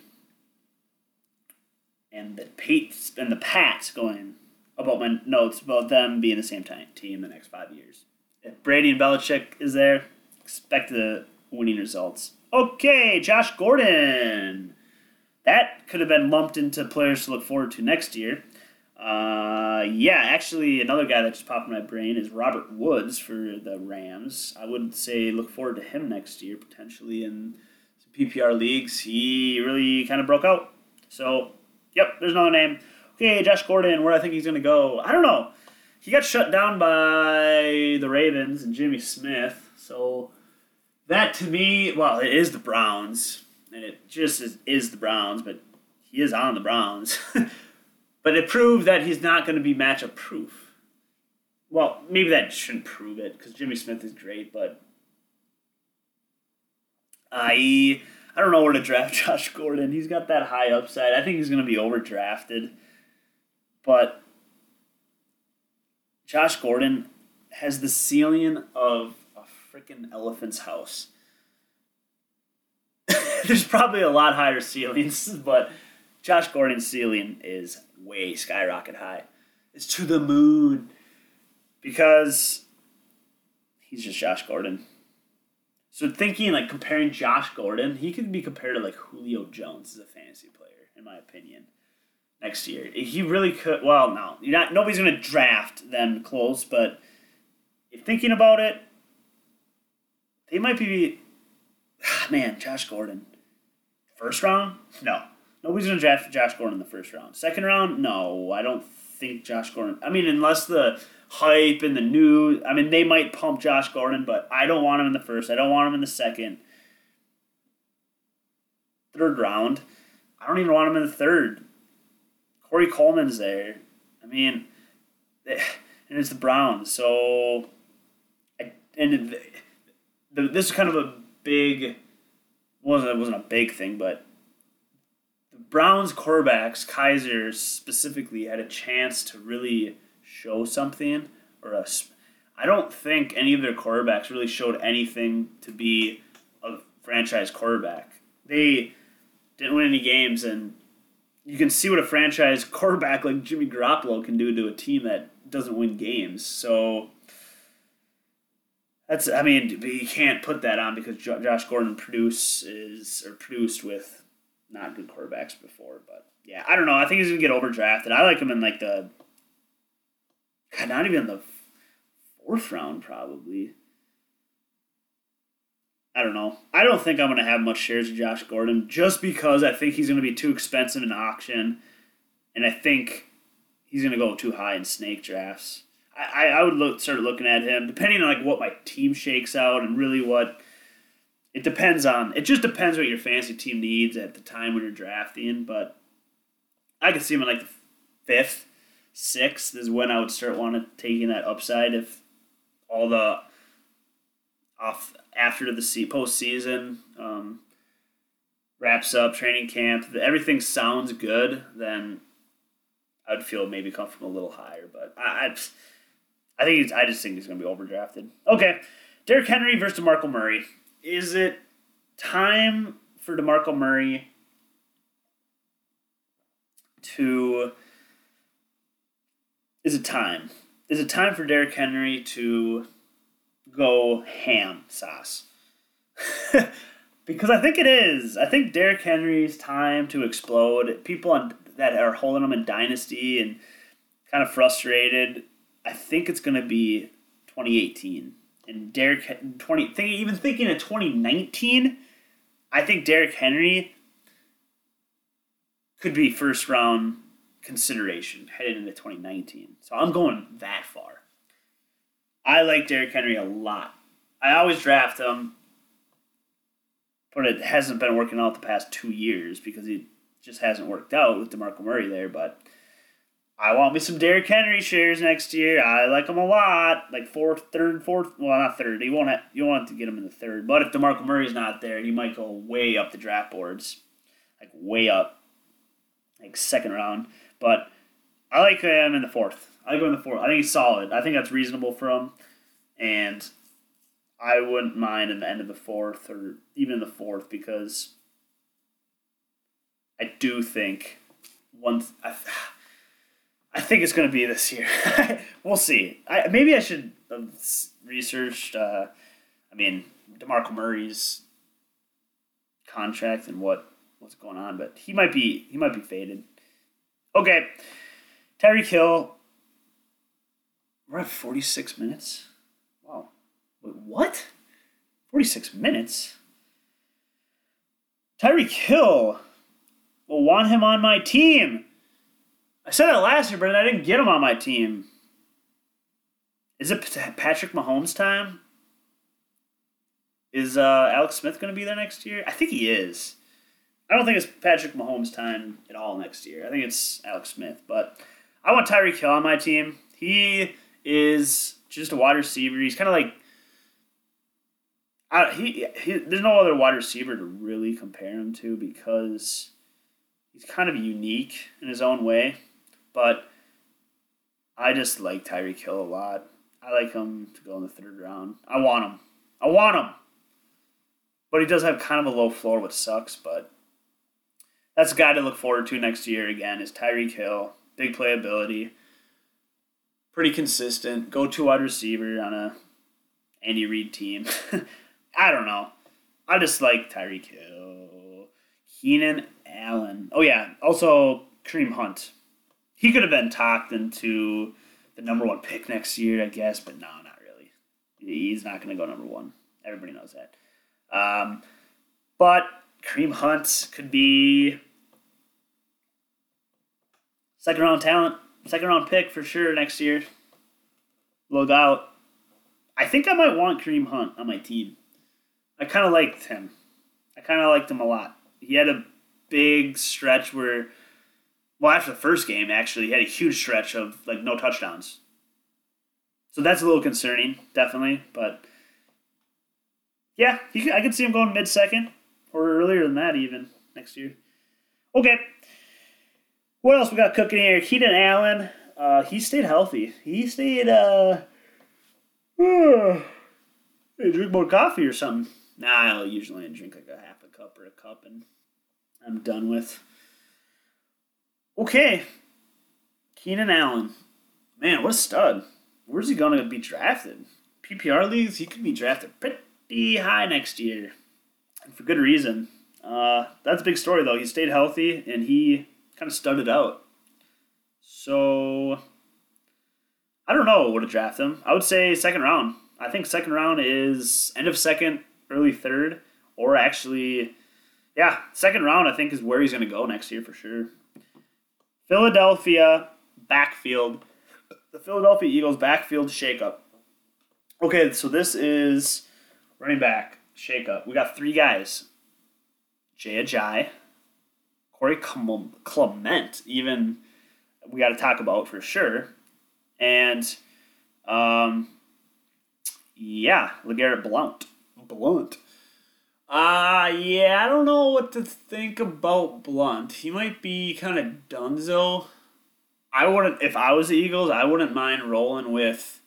and the Pates and the Pats going about my notes about them being the same team the next five years. If Brady and Belichick is there, expect the winning results. Okay, Josh Gordon. That could have been lumped into players to look forward to next year. Uh, yeah, actually, another guy that just popped in my brain is Robert Woods for the Rams. I would say look forward to him next year, potentially in some PPR leagues. He really kind of broke out. So Yep, there's another name. Okay, Josh Gordon, where I think he's going to go. I don't know. He got shut down by the Ravens and Jimmy Smith. So that to me, well, it is the Browns. And it just is, is the Browns, but he is on the Browns. [laughs] but it proved that he's not going to be matchup proof. Well, maybe that shouldn't prove it because Jimmy Smith is great, but I I don't know where to draft [laughs] Josh Gordon. He's got that high upside. I think he's going to be overdrafted. But Josh Gordon has the ceiling of a freaking elephant's house. [laughs] There's probably a lot higher ceilings, [laughs] but Josh Gordon's ceiling is way skyrocket high. It's to the moon because he's just Josh Gordon. So thinking like comparing Josh Gordon, he could be compared to like Julio Jones as a fantasy player, in my opinion. Next year, he really could. Well, no, you're not. Nobody's gonna draft them close, but if thinking about it, they might be. [sighs] Man, Josh Gordon, first round? No, nobody's gonna draft Josh Gordon in the first round. Second round? No, I don't think Josh Gordon. I mean, unless the hype and the news. I mean, they might pump Josh Gordon, but I don't want him in the first. I don't want him in the second. Third round. I don't even want him in the third. Corey Coleman's there. I mean, [sighs] and it's the Browns. So, I, and this is kind of a big. wasn't it wasn't a big thing, but the Browns quarterbacks, Kizer specifically, had a chance to really show something or a. I don't think any of their quarterbacks really showed anything to be a franchise quarterback. They didn't win any games, and you can see what a franchise [laughs] quarterback like Jimmy Garoppolo can do to a team that doesn't win games. So that's I mean you can't put that on because Josh Gordon produces or produced with not good quarterbacks before. But yeah, I don't know. I think he's gonna get overdrafted. I like him in like the God, not even the fourth round, probably. I don't know. I don't think I'm going to have much shares of Josh Gordon just because I think he's going to be too expensive in auction, and I think he's going to go too high in snake drafts. I, I would look start looking at him depending on like what my team shakes out and really what it depends on it just depends what your fantasy team needs at the time when you're drafting. But I could see him in like the fifth, sixth is when I would start wanting taking that upside if all the off after the postseason um, wraps up, training camp, everything sounds good, then I'd feel maybe comfortable a little higher. But I, I, I think I just think he's going to be overdrafted. Okay, Derrick Henry versus Demarco Murray. Is it time for Demarco Murray to? Is it time? Is it time for Derrick Henry to go ham sauce? [laughs] because I think it is. I think Derrick Henry's time to explode. People on, that are holding him in dynasty and kind of frustrated. I think it's going to be 2018 and Derrick 20 think, even thinking of 2019. I think Derrick Henry could be first round consideration headed into 2019. So I'm going that far. I like Derrick Henry a lot. I always draft him but it hasn't been working out the past two years because he just hasn't worked out with DeMarco Murray there. But I want me some Derrick Henry shares next year. I like him a lot. Like fourth, third, fourth. Well, not third. You won't have, you want to get him in the third. But if DeMarco Murray's not there, he might go way up the draft boards, like way up, like second round. But I like him in the fourth. I him in the fourth. I think he's solid. I think that's reasonable for him. And I wouldn't mind in the end of the fourth or even in the fourth because I do think once I, I think it's going to be this year. [laughs] we'll see. I, maybe I should have researched. Uh, I mean, Demarco Murray's contract and what what's going on, but he might be he might be faded. Okay, Tyreek Hill. We're at forty six minutes. Wow. Wait, what? 46 minutes? Tyreek Hill will want him on my team. I said that last year, but I didn't get him on my team. Is it Patrick Mahomes time? Is uh, Alex Smith going to be there next year? I think he is. I don't think it's Patrick Mahomes time at all next year. I think it's Alex Smith. But I want Tyreek Hill on my team. He is just a wide receiver. He's kind of like I, he, he there's no other wide receiver to really compare him to because he's kind of unique in his own way. But I just like Tyreek Hill a lot. I like him to go in the third round. I want him. I want him. But he does have kind of a low floor, which sucks. But that's a guy to look forward to next year again. Is Tyreek Hill, big playability, pretty consistent, go to wide receiver on a Andy Reid team. [laughs] I don't know. I just like Tyreek Hill, Keenan Allen. Oh yeah, also Kareem Hunt. He could have been talked into the number one pick next year, I guess, but no, not really. He's not going to go number one. Everybody knows that. Um, but Kareem Hunt could be second round talent, second round pick for sure next year. Look out. I think I might want Kareem Hunt on my team. I kind of liked him. I kind of liked him a lot. He had a big stretch where, well, after the first game, actually, he had a huge stretch of like no touchdowns. So that's a little concerning, definitely. But yeah, he, I could see him going mid second or earlier than that, even next year. Okay. What else we got cooking here? Keenan Allen. Uh, he stayed healthy. He stayed. Uh, uh, drink more coffee or something. Nah, I'll usually drink like a half a cup or a cup and I'm done with. Okay. Keenan Allen. Man, what a stud. Where's he to be drafted? PPR leagues, he could be drafted pretty high next year. For good reason. Uh, that's a big story, though. He stayed healthy and he kind of studded out. So, I don't know what to draft him. I would say second round. I think second round is end of second, early third, or actually, yeah, second round, I think, is where he's going to go next year for sure. Philadelphia backfield. The Philadelphia Eagles backfield shakeup. Okay, so this is running back. Shakeup. We got three guys: Jay Ajayi, Corey Clement. Even we got to talk about for sure, and um, yeah, Legarrette Blount. Blunt. Uh, yeah, I don't know what to think about Blount. He might be kind of dunzo. I wouldn't, if I was the Eagles, I wouldn't mind rolling with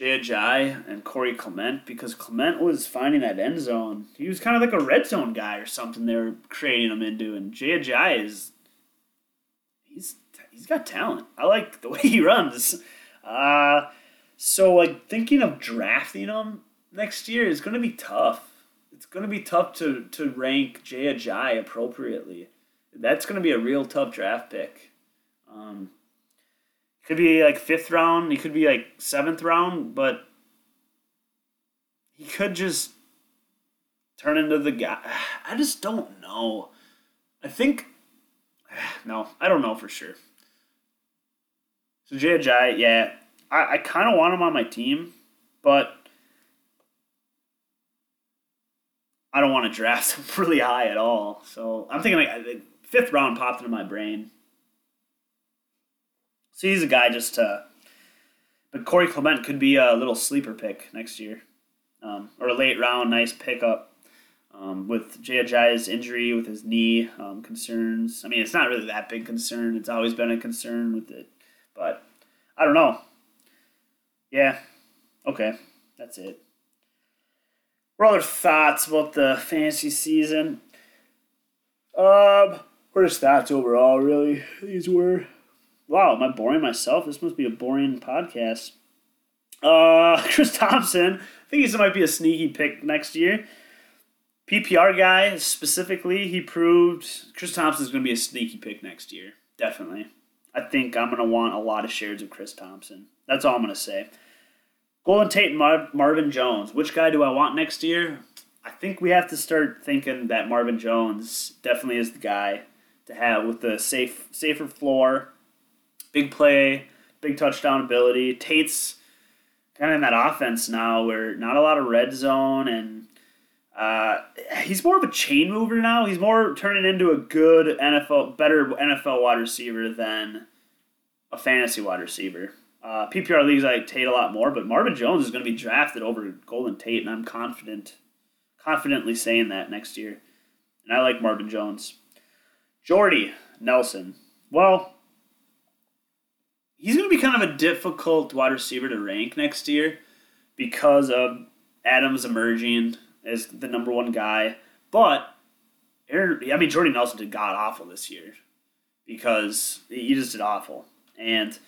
Ajayi and Corey Clement because Clement was finding that end zone. He was kind of like a red zone guy or something they were creating him into. And Ajayi is, he's, he's got talent. I like the way [laughs] he runs. Uh, so, like, thinking of drafting him next year is going to be tough it's going to be tough to, to rank Ajayi appropriately. That's going to be a real tough draft pick. Um, could be like fifth round. He could be like seventh round, but he could just turn into the guy. [sighs] I just don't know. I think [sighs] no, I don't know for sure. So Jay yeah, I, I kind of want him on my team, but I don't want to draft [laughs] him really high at all. So I'm thinking like fifth round popped into my brain. So he's a guy just to. But Corey Clement could be a little sleeper pick next year, um, or a late round nice pickup. Um, with Jay Ajayi's injury, with his knee um, concerns. I mean, it's not really that big concern. It's always been a concern with it, but I don't know. Yeah, okay, that's it. What other thoughts about the fantasy season? Um, what are thoughts overall? Really, these were. Wow, am I boring myself? This must be a boring podcast. Uh, [laughs] Chris Thompson. I think he might be a sneaky pick next year. PPR guy specifically, he proved Chris Thompson is going to be a sneaky pick next year. Definitely. I think I'm going to want a lot of shares of Chris Thompson. That's all I'm going to say. Golden Tate Mar- Marvin Jones. Which guy do I want next year? I think we have to start thinking that Marvin Jones definitely is the guy to have with the safe, safer floor, big play, big touchdown ability. Tate's kind of in that offense now where not a lot of red zone and uh, he's more of a chain mover now. He's more turning into a good NFL, better NFL wide receiver than a fantasy wide receiver. Uh, PPR leagues I Tate a lot more, but Marvin Jones is going to be drafted over Golden Tate, and I'm confident, confidently saying that next year. And I like Marvin Jones. Jordy Nelson. Well, he's going to be kind of a difficult wide receiver to rank next year because of Adams emerging as the number one guy. But Aaron, I mean, Jordy Nelson did god awful this year because he just did awful, and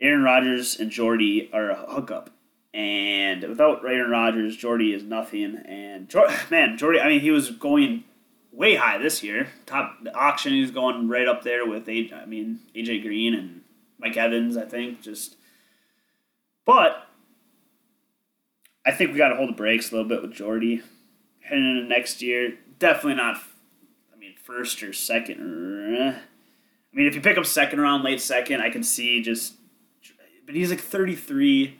Aaron Rodgers and Jordy are a hookup. And without Aaron Rodgers, Jordy is nothing. And [sighs] man, Jordy, I mean, he was going way high this year. Top the auction, is going right up there with A. I mean AJ Green and Mike Evans. I think just, but I think we got to hold the brakes a little bit with Jordy heading into next year. Definitely not. I mean, first or second. I mean, if you pick up second round, late second, I can see just but he's like 33,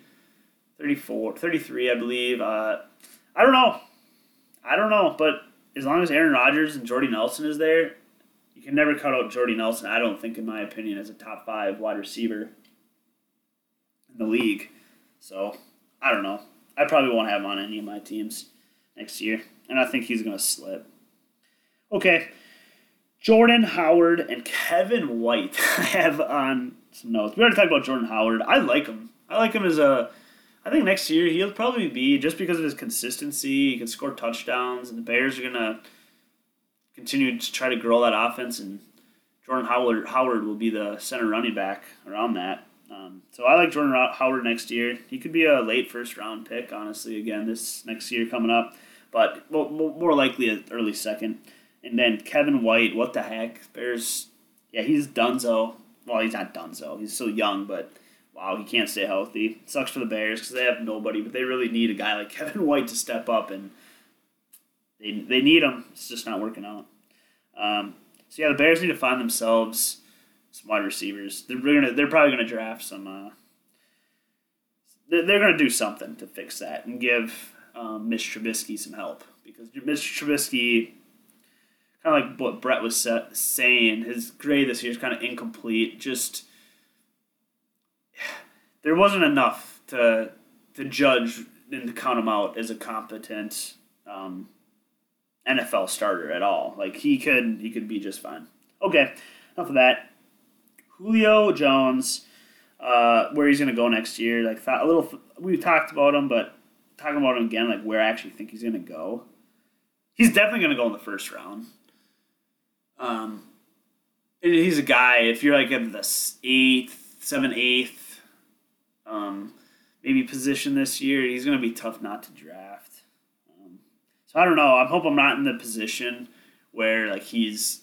34, 33, I believe. Uh, I don't know. I don't know, but as long as Aaron Rodgers and Jordy Nelson is there, you can never cut out Jordy Nelson, I don't think, in my opinion, as a top five wide receiver in the league. So, I don't know. I probably won't have him on any of my teams next year, and I think he's going to slip. Okay. Jordan Howard and Kevin White [laughs] I have on some notes. We already talked about Jordan Howard. I like him. I like him as a. I think next year he'll probably be just because of his consistency. He can score touchdowns, and the Bears are gonna continue to try to grow that offense. And Jordan Howard Howard will be the center running back around that. Um, so I like Jordan Howard next year. He could be a late first round pick, honestly. Again, this next year coming up, but more likely an early second. And then Kevin White, what the heck? Bears, yeah, he's Dunzo well, he's not Dunzo. He's still young, but wow, he can't stay healthy. sucks for the Bears because they have nobody, but they really need a guy like [laughs] Kevin White to step up, and they, they need him. It's just not working out. Um, so yeah, the Bears need to find themselves some wide receivers. They're gonna they're probably gonna draft some. Uh, they're, they're gonna do something to fix that and give um, Trubisky some help because Mitch Trubisky, kind of like what Brett was saying, his grade this year is kind of incomplete. Just there wasn't enough to to judge and to count him out as a competent um, NFL starter at all. Like he could he could be just fine. Okay, enough of that. Julio Jones, uh, where he's gonna go next year. Like a little, we talked about him, but talking about him again, like where I actually think he's gonna go. He's definitely gonna go in the first round. Um, he's a guy. If you're like in the eighth, seventh, eighth, um, maybe position this year, he's gonna be tough not to draft. Um, so I don't know. I hope I'm not in the position where like he's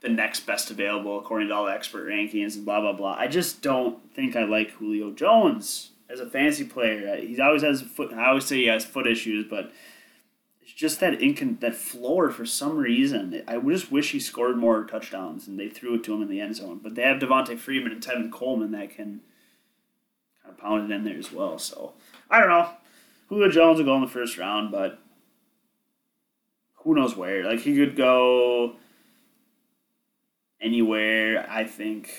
the next best available according to all the expert rankings and blah blah blah. I just don't think I like Julio Jones as a fantasy player. He always has foot. I always say he has foot issues, but it's just that incon- that floor for some reason. I just wish he scored more touchdowns and they threw it to him in the end zone. But they have Devonta Freeman and Tevin Coleman that can kind of pound it in there as well. So I don't know. Julio Jones will go in the first round, but who knows where? Like he could go anywhere. I think.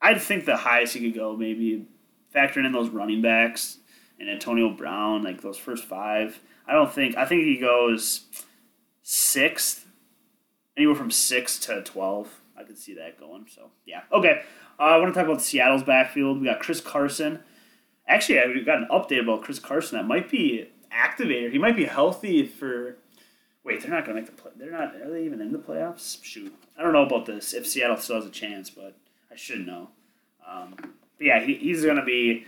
I'd think the highest he could go, maybe factoring in those running backs and Antonio Brown, like those first five. I don't think. I think he goes sixth, anywhere from six to twelve. I could see that going. So yeah, okay. Uh, I want to talk about Seattle's backfield. We got Chris Carson. Actually, I got an update about Chris Carson that might be activated. He might be healthy for. Wait, they're not going to make the play. They're not. Are they even in the playoffs? Shoot, I don't know about this. If Seattle still has a chance, but I should know. Um, but yeah, he, he's going to be.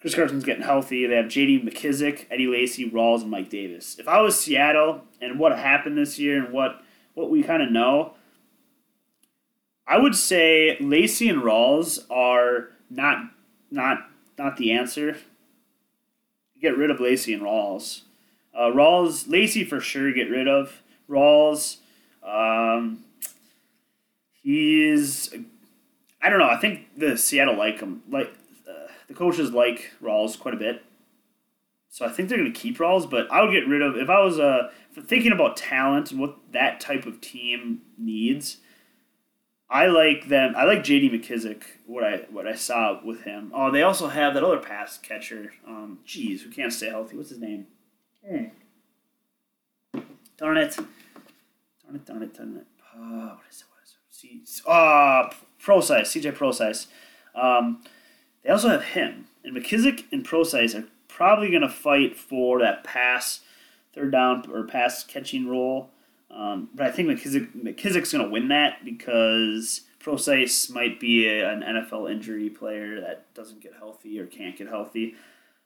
Chris Carson's getting healthy. They have J.D. McKissic, Eddie Lacy, Rawls, and Mike Davis. If I was Seattle and what happened this year and what what we kind of know, I would say Lacy and Rawls are not not not the answer. Get rid of Lacy and Rawls. Uh, Rawls, Lacy for sure, get rid of. Rawls, um, he's, I don't know. I think the Seattle like him. Like uh, the coaches like Rawls quite a bit, so I think they're going to keep Rawls. But I would get rid of if I was uh, thinking about talent and what that type of team needs. I like them. I like J.D. McKissic. What I what I saw with him. Oh, they also have that other pass catcher. Um, geez, who can't stay healthy? What's his name? Hmm. Darn it! Darn it! Darn it! Darn it! Uh, what is it? What is it? C- uh, CJ Procise. Um, they also have him and McKissic and Procise are probably going to fight for that pass, third down or pass catching role. Um, but I think McKissic, McKissic's going to win that because Procise might be a, an NFL injury player that doesn't get healthy or can't get healthy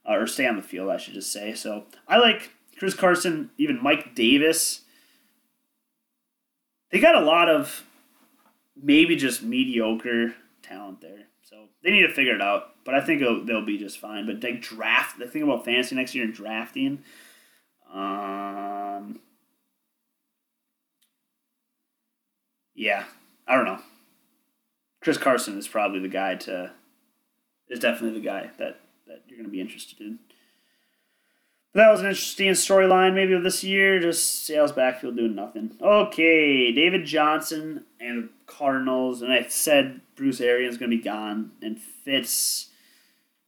uh, or stay on the field, I should just say. So I like Chris Carson, even Mike Davis. They got a lot of maybe just mediocre talent there. So they need to figure it out. But I think they'll be just fine. But they draft, the thing about fantasy next year and drafting, um, yeah, I don't know. Chris Carson is probably the guy to, is definitely the guy that, that you're going to be interested in. But that was an interesting storyline maybe of this year. Just Seattle's backfield doing nothing. Okay, David Johnson and Cardinals, and I said Bruce Arians going to be gone, and Fitz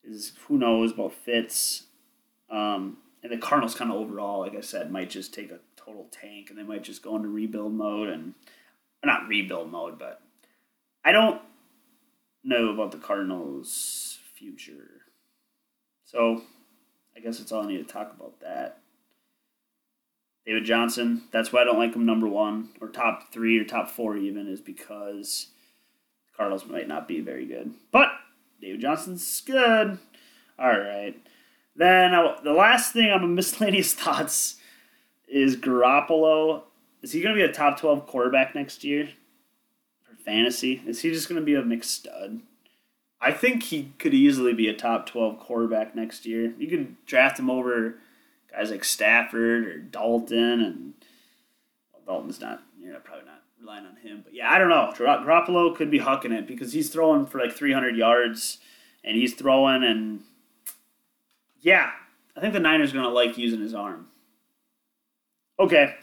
is who knows about Fitz. Um, and the Cardinals kind of overall, like I said, might just take a total tank, and they might just go into rebuild mode, and not rebuild mode, but I don't know about the Cardinals' future. So I guess that's all I need to talk about that. David Johnson, that's why I don't like him number one or top three or top four even, is because the Cardinals might not be very good. But David Johnson's good. All right. Then I, the last thing on my [laughs] miscellaneous thoughts is Garoppolo. Is he going to be a top 12 quarterback next year for fantasy? Is he just going to be a mixed stud? I think he could easily be a top 12 quarterback next year. You could draft him over guys like Stafford or Dalton, and well, Dalton's not, you're probably not relying on him. But yeah, I don't know. Garoppolo could be hucking it because he's throwing for like 300 yards, and he's throwing, and yeah, I think the Niners are gonna like using his arm. Okay.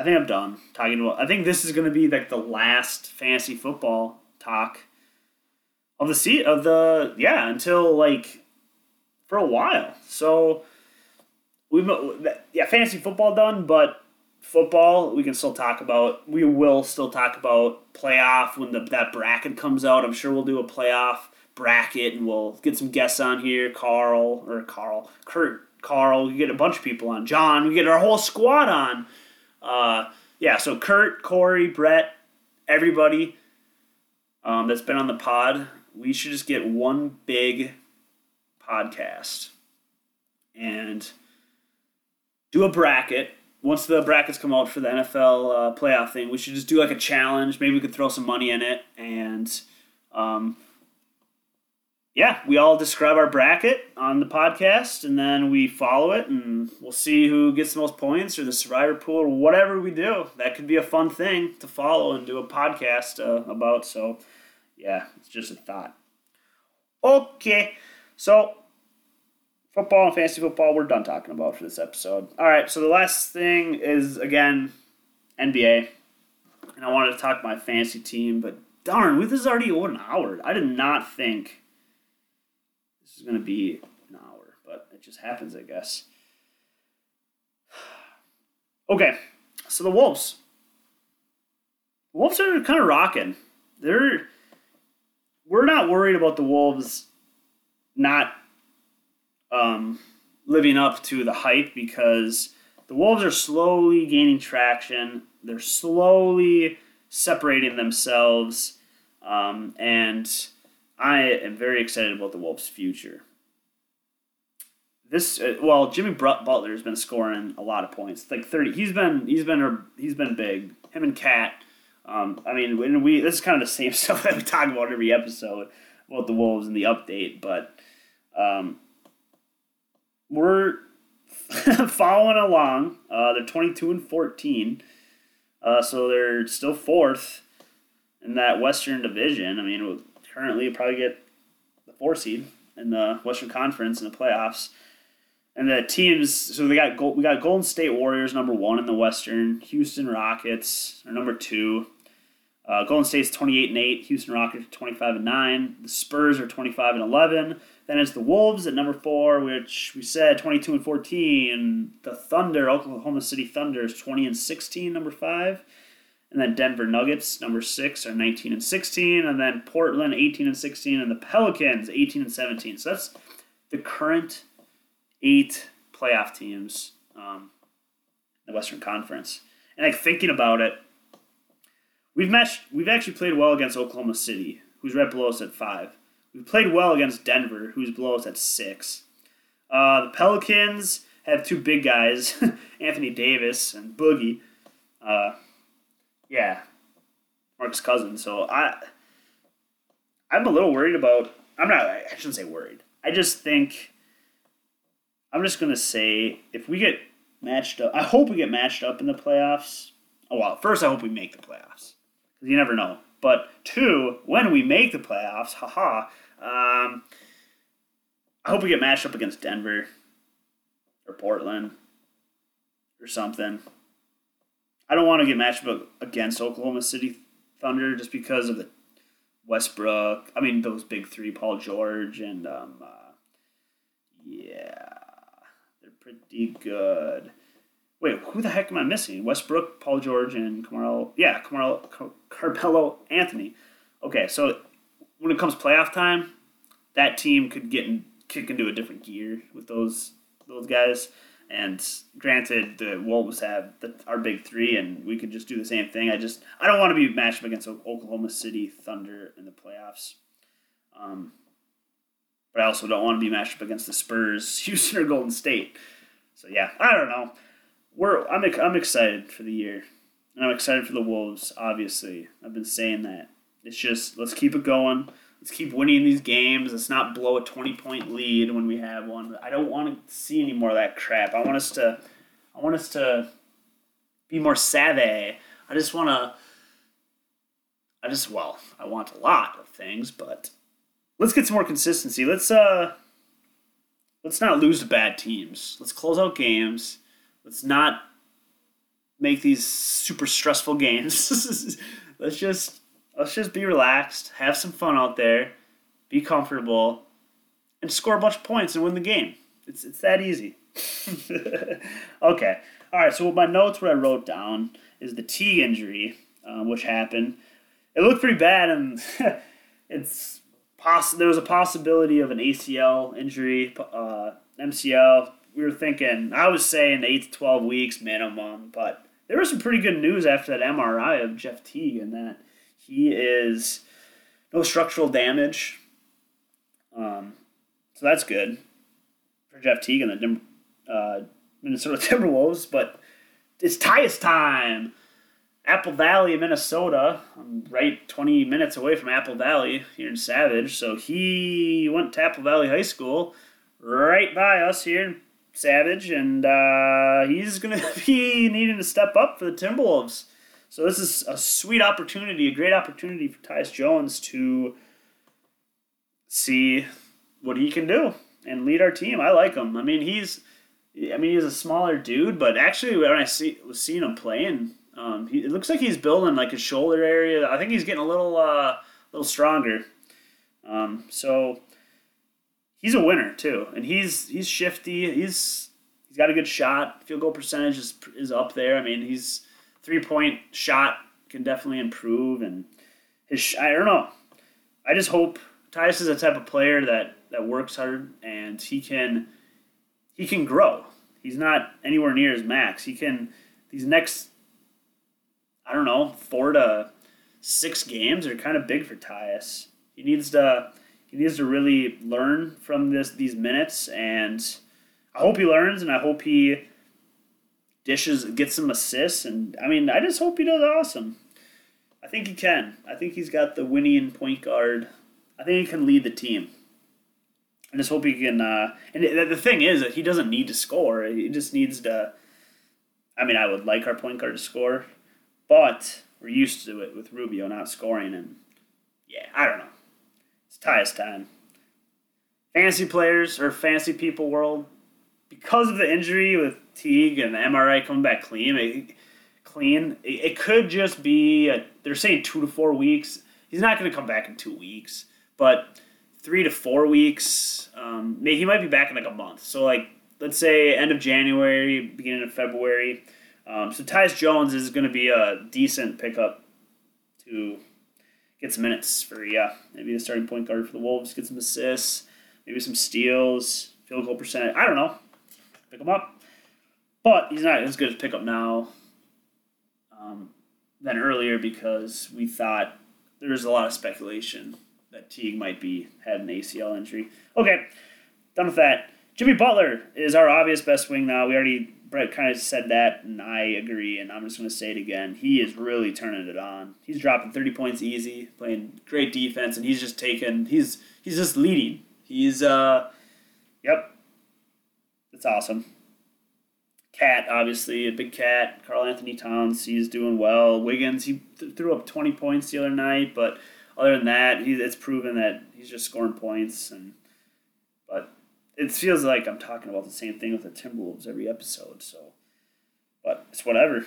I think I'm done talking about. I think this is gonna be like the last fantasy football talk of the seat of the yeah until like for a while. So we've yeah fantasy football done, but football we can still talk about. We will still talk about playoff when the that bracket comes out. I'm sure we'll do a playoff bracket and we'll get some guests on here. Carl or Carl, Kurt, Carl. We get a bunch of people on. John. We get our whole squad on. Uh, yeah. So Kurt, Corey, Brett, everybody um, that's been on the pod. We should just get one big podcast and do a bracket. Once the brackets come out for the NFL uh, playoff thing, we should just do like a challenge. Maybe we could throw some money in it, and um, yeah, we all describe our bracket on the podcast, and then we follow it, and we'll see who gets the most points or the survivor pool or whatever we do. That could be a fun thing to follow and do a podcast uh, about. So, yeah, it's just a thought. Okay, so football and fantasy football, we're done talking about for this episode. All right, so the last thing is again NBA, and I wanted to talk my fantasy team, but darn, this is already over an hour. I did not think going to be an hour, but it just happens, I guess. [sighs] Okay, so the Wolves. Wolves are kind of rocking. They're we're not worried about the Wolves not um, living up to the hype because the Wolves are slowly gaining traction. They're slowly separating themselves, um, and I am very excited about the Wolves' future. This uh, well, Jimmy Butler has been scoring a lot of points, like thirty. He's been he's been he's been big. Him and Cat. Um, I mean, when we this is kind of the same [laughs] stuff that we talk about every episode about the Wolves and the update, but um, we're [laughs] following along. Uh, they're 22 and 14. Uh, so they're still fourth in that Western Division. I mean, currently probably get the four seed in the Western Conference in the playoffs. And the teams, so they got we got Golden State Warriors number one in the Western, Houston Rockets are number two, uh, Golden State's twenty eight and eight, Houston Rockets twenty five and nine, the Spurs are twenty five and eleven, then it's the Wolves at number four, which we said 22 and 14. The Thunder, Oklahoma City Thunder, is 20 and 16, number five. And then Denver Nuggets, number six, are 19 and 16. And then Portland, 18 and 16. And the Pelicans, 18 and 17. So that's the current eight playoff teams um, in the Western Conference. And like thinking about it, we've matched, we've actually played well against Oklahoma City, who's right below us at five. We've played well against Denver, who's below us at six. Uh, the Pelicans have two big guys, [laughs] Anthony Davis and Boogie. Uh, yeah, Marcus Cousins. So I, I'm a little worried about. I'm not. I shouldn't say worried. I just think. I'm just gonna say if we get matched up, I hope we get matched up in the playoffs. Oh well, first I hope we make the playoffs because you never know. But two, when we make the playoffs, haha, um, I hope we get matched up against Denver or Portland or something. I don't want to get matched up against Oklahoma City Thunder just because of the Westbrook. I mean, those big three, Paul George and um, uh, yeah, they're pretty good. Wait, who the heck am I missing? Westbrook, Paul George, and Carmelo. Yeah, Carmelo, Carmelo Anthony. Okay, so when it comes playoff time, that team could get in, kick into a different gear with those those guys. And granted, the Wolves have the, our big three, and we could just do the same thing. I just I don't want to be matched up against Oklahoma City Thunder in the playoffs. Um, but I also don't want to be matched up against the Spurs, [laughs] Houston, or Golden State. So yeah, I don't know we're I'm I'm excited for the year, and I'm excited for the Wolves. Obviously, I've been saying that. It's just let's keep it going. Let's keep winning these games. Let's not blow a twenty point lead when we have one. I don't want to see any more of that crap. I want us to, I want us to be more savvy. I just want to. I just well, I want a lot of things, but let's get some more consistency. Let's uh let's not lose to bad teams. Let's close out games. Let's not make these super stressful games. [laughs] let's just let's just be relaxed, have some fun out there, be comfortable, and score a bunch of points and win the game. It's it's that easy. [laughs] okay. All right. So my notes, what I wrote down is the T injury, um, which happened. It looked pretty bad, and [laughs] it's poss- There was a possibility of an ACL injury, uh, MCL. We were thinking. I was saying eight to twelve weeks minimum, but there was some pretty good news after that MRI of Jeff Teague, and that he is no structural damage. Um, so that's good for Jeff Teague and the uh, Minnesota [laughs] Timberwolves. But it's Tyus time. Apple Valley, Minnesota. I'm right 20 minutes away from Apple Valley here in Savage. So he went to Apple Valley High School right by us here in Savage, and uh, he's going [laughs] to be needing to step up for the Timberwolves. So this is a sweet opportunity, a great opportunity for Tyus Jones to see what he can do and lead our team. I like him. I mean, he's, I mean, he's a smaller dude, but actually, when I see was seeing him playing, um, he, it looks like he's building like his shoulder area. I think he's getting a little, uh, little stronger. Um, so he's a winner too, and he's he's shifty. He's he's got a good shot. Field goal percentage is is up there. I mean, he's three point shot can definitely improve, and his I don't know. I just hope Tyus is the type of player that that works hard and he can he can grow. He's not anywhere near his max. He can these next I don't know four to six games are kind of big for Tyus. He needs to he needs to really learn from this these minutes and I hope he learns and I hope he dishes gets some assists and I mean I just hope he does awesome. I think he can. I think he's got the winning point guard. I think he can lead the team. I just hope he can. Uh, and the thing is that he doesn't need to score. He just needs to. I mean, I would like our point guard to score, but we're used to it with Rubio not scoring, and yeah, I don't know. It's Tyus time. Fancy players or fancy people world, because of the injury with Teague and the MRI coming back clean, it, clean, it, it could just be. A, they're saying two to four weeks. He's not going to come back in two weeks, but three to four weeks. Um, he might be back in like a month. So like let's say end of January, beginning of February. Um, so Tyus Jones is going to be a decent pickup to get some minutes for yeah maybe the starting point guard for the Wolves, get some assists, maybe some steals, field goal percentage. I don't know. Pick him up, but he's not as good as pickup now um, than earlier because we thought there was a lot of speculation that Teague might be had an ACL injury. Okay, done with that. Jimmy Butler is our obvious best wing now. We already Brett kind of said that, and I agree. And I'm just going to say it again. He is really turning it on. He's dropping 30 points easy, playing great defense, and he's just taking. He's he's just leading. He's uh, yep, that's awesome. Cat, obviously, a big cat. Karl-Anthony Towns, he's doing well. Wiggins, he th- threw up 20 points the other night, but other than that, he, it's proven that he's just scoring points. And but it feels like I'm talking about the same thing with the Timberwolves every episode. So, but it's whatever.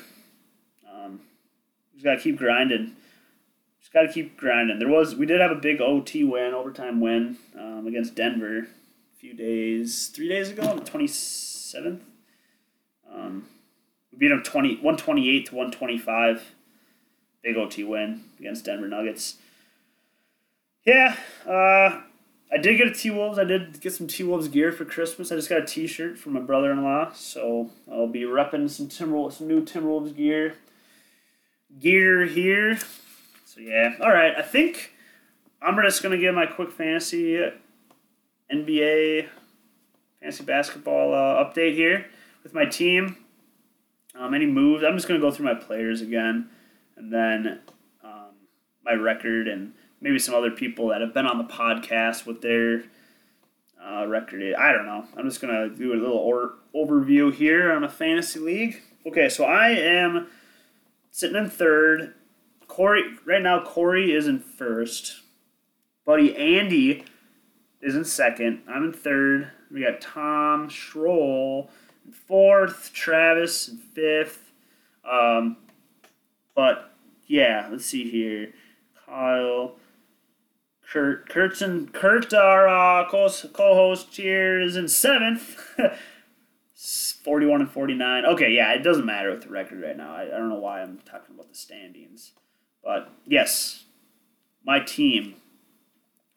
Um, just gotta keep grinding. Just gotta keep grinding. There was we did have a big OT win, overtime win um, against Denver few days, three days ago, on the twenty seventh. Um, we beat them 20, 128 to 125. Big OT win against Denver Nuggets. Yeah, uh, I did get a T Wolves. I did get some T Wolves gear for Christmas. I just got a T shirt from my brother in law, so I'll be repping some Timberwolves, some new Timberwolves gear. Gear here. So yeah, all right. I think I'm just gonna give my quick fantasy NBA fantasy basketball uh, update here with my team. Um, any moves? I'm just gonna go through my players again, and then um, my record and maybe some other people that have been on the podcast with their uh, record. I don't know. I'm just gonna do a little or- overview here on a fantasy league. Okay, so I am sitting in third. Corey, right now, Corey is in first. Buddy Andy is in second. I'm in third. We got Tom Schroll in fourth, Travis in fifth. Um, but yeah, let's see here. Kyle, Kurt, Kurt's and Kurt, our uh, co host here, is in seventh. [laughs] 41 and 49. Okay, yeah, it doesn't matter with the record right now. I, I don't know why I'm talking about the standings. But yes, my team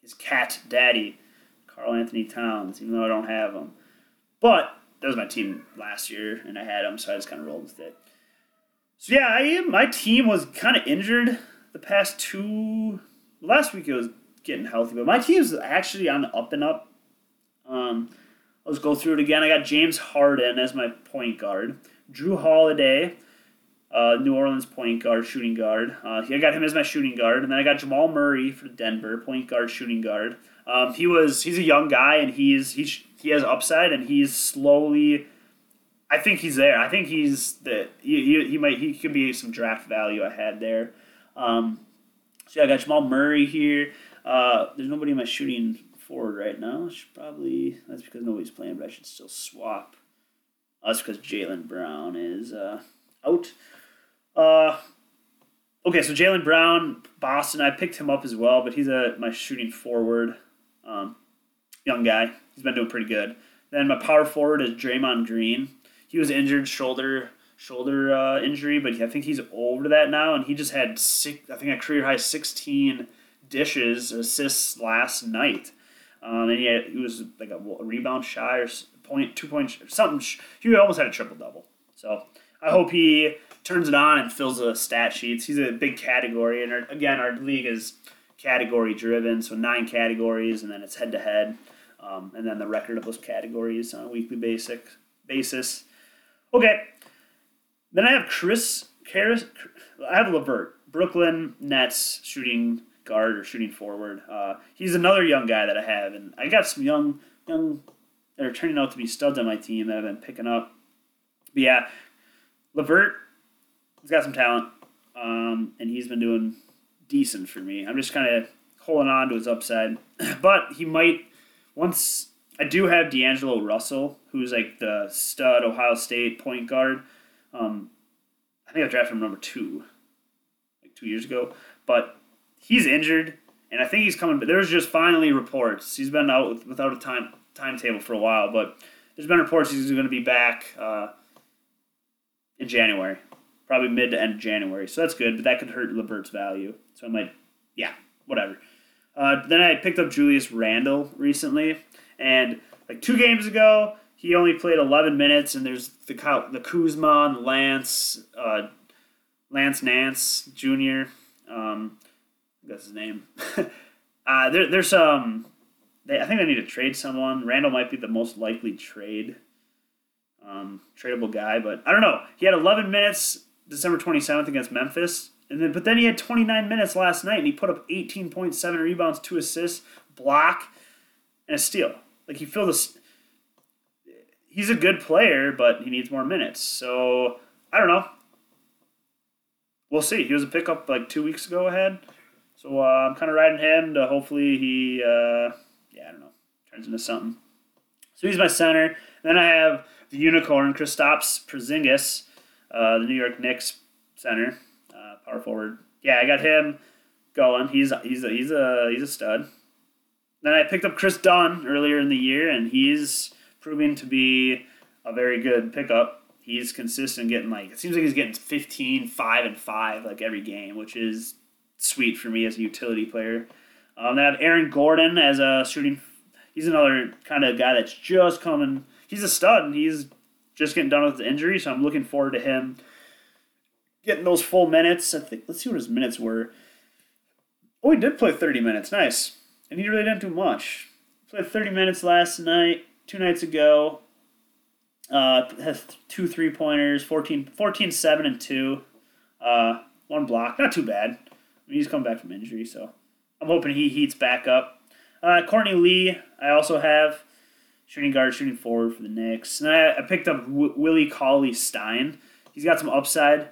is Cat Daddy, Karl-Anthony Towns, even though I don't have him. But that was my team last year, and I had him, so I just kind of rolled with it. So yeah, I my team was kind of injured the past two. Last week it was getting healthy, but my team's actually on the up and up. Um, Let's go through it again. I got James Harden as my point guard. Jrue Holiday, uh, New Orleans point guard, shooting guard. Uh, I got him as my shooting guard, and then I got Jamal Murray for Denver, point guard, shooting guard. Um, he was he's a young guy, and he's he's he has upside, and he's slowly. I think he's there. I think he's the he, he, he might he could be some draft value I had there. Um, so yeah, I got Jamal Murray here. Uh, there's nobody in my shooting forward right now. Should probably that's because nobody's playing, but I should still swap. Oh, that's because Jaylen Brown is uh, out. Uh, okay, so Jaylen Brown, Boston. I picked him up as well, but he's a my shooting forward, um, young guy. He's been doing pretty good. Then my power forward is Draymond Green. He was injured, shoulder shoulder uh, injury, but I think he's over that now, and he just had six. I think a career high sixteen dishes assists last night. Um, and he, had, he was like a, a rebound shy or point, two point something. He almost had a triple double. So I hope he turns it on and fills the stat sheets. He's a big category, and our, again, our league is category driven, so nine categories, and then it's head to head, and then the record of those categories on a weekly basic basis. Okay, then I have Chris Harris. I have Levert, Brooklyn Nets shooting guard or shooting forward. Uh, he's another young guy that I have, and I got some young young that are turning out to be studs on my team that I've been picking up. But yeah, Levert, he's got some talent, um, and he's been doing decent for me. I'm just kind of holding on to his upside, [clears throat] but he might once. I do have D'Angelo Russell, who's like the stud Ohio State point guard. Um, I think I drafted him number two, like two years ago. But he's injured, and I think he's coming. But there's just finally reports he's been out with, without a time timetable for a while, but there's been reports he's going to be back uh, in January, probably mid to end of January. So that's good, but that could hurt Levert's value. So I might, yeah, whatever. Uh, then I picked up Julius Randle recently, and like two games ago, he only played 11 minutes, and there's the the Kuzma and Lance, uh, Lance Nance Jr. Um, that's his name. [laughs] uh, there, there's um, they, I think they need to trade someone. Randle might be the most likely trade, um, tradable guy, but I don't know. He had 11 minutes December 27th against Memphis, and then but then he had 29 minutes last night, and he put up 18.7 rebounds, two assists, block, and a steal. Like he filled this. He's a good player, but he needs more minutes. So I don't know. We'll see. He was a pickup like two weeks ago ahead. So uh, I'm kind of riding him to hopefully he, uh, yeah, I don't know, turns into something. So he's my center. Then I have the unicorn, Kristaps Porzingis, uh, the New York Knicks center, power forward. Yeah, I got him going. He's he's a, he's a he's a stud. Then I picked up Kris Dunn earlier in the year, and he's proving to be a very good pickup. He's consistent, getting like it seems like he's getting 15, 5, and 5 like every game, which is sweet for me as a utility player. Um, they have Aaron Gordon as a shooting. He's another kind of guy that's just coming. He's a stud, and he's just getting done with the injury, so I'm looking forward to him getting those full minutes. I think let's see what his minutes were. Oh, he did play 30 minutes. Nice, and he really didn't do much. Played 30 minutes last night, two nights ago. Uh, has two three pointers, 14, 14, 7, and 2. Uh, one block. Not too bad mean, he's come back from injury, so I'm hoping he heats back up. Uh, Courtney Lee, I also have shooting guard, shooting forward for the Knicks. And I, I picked up w- Willie Cauley Stein. He's got some upside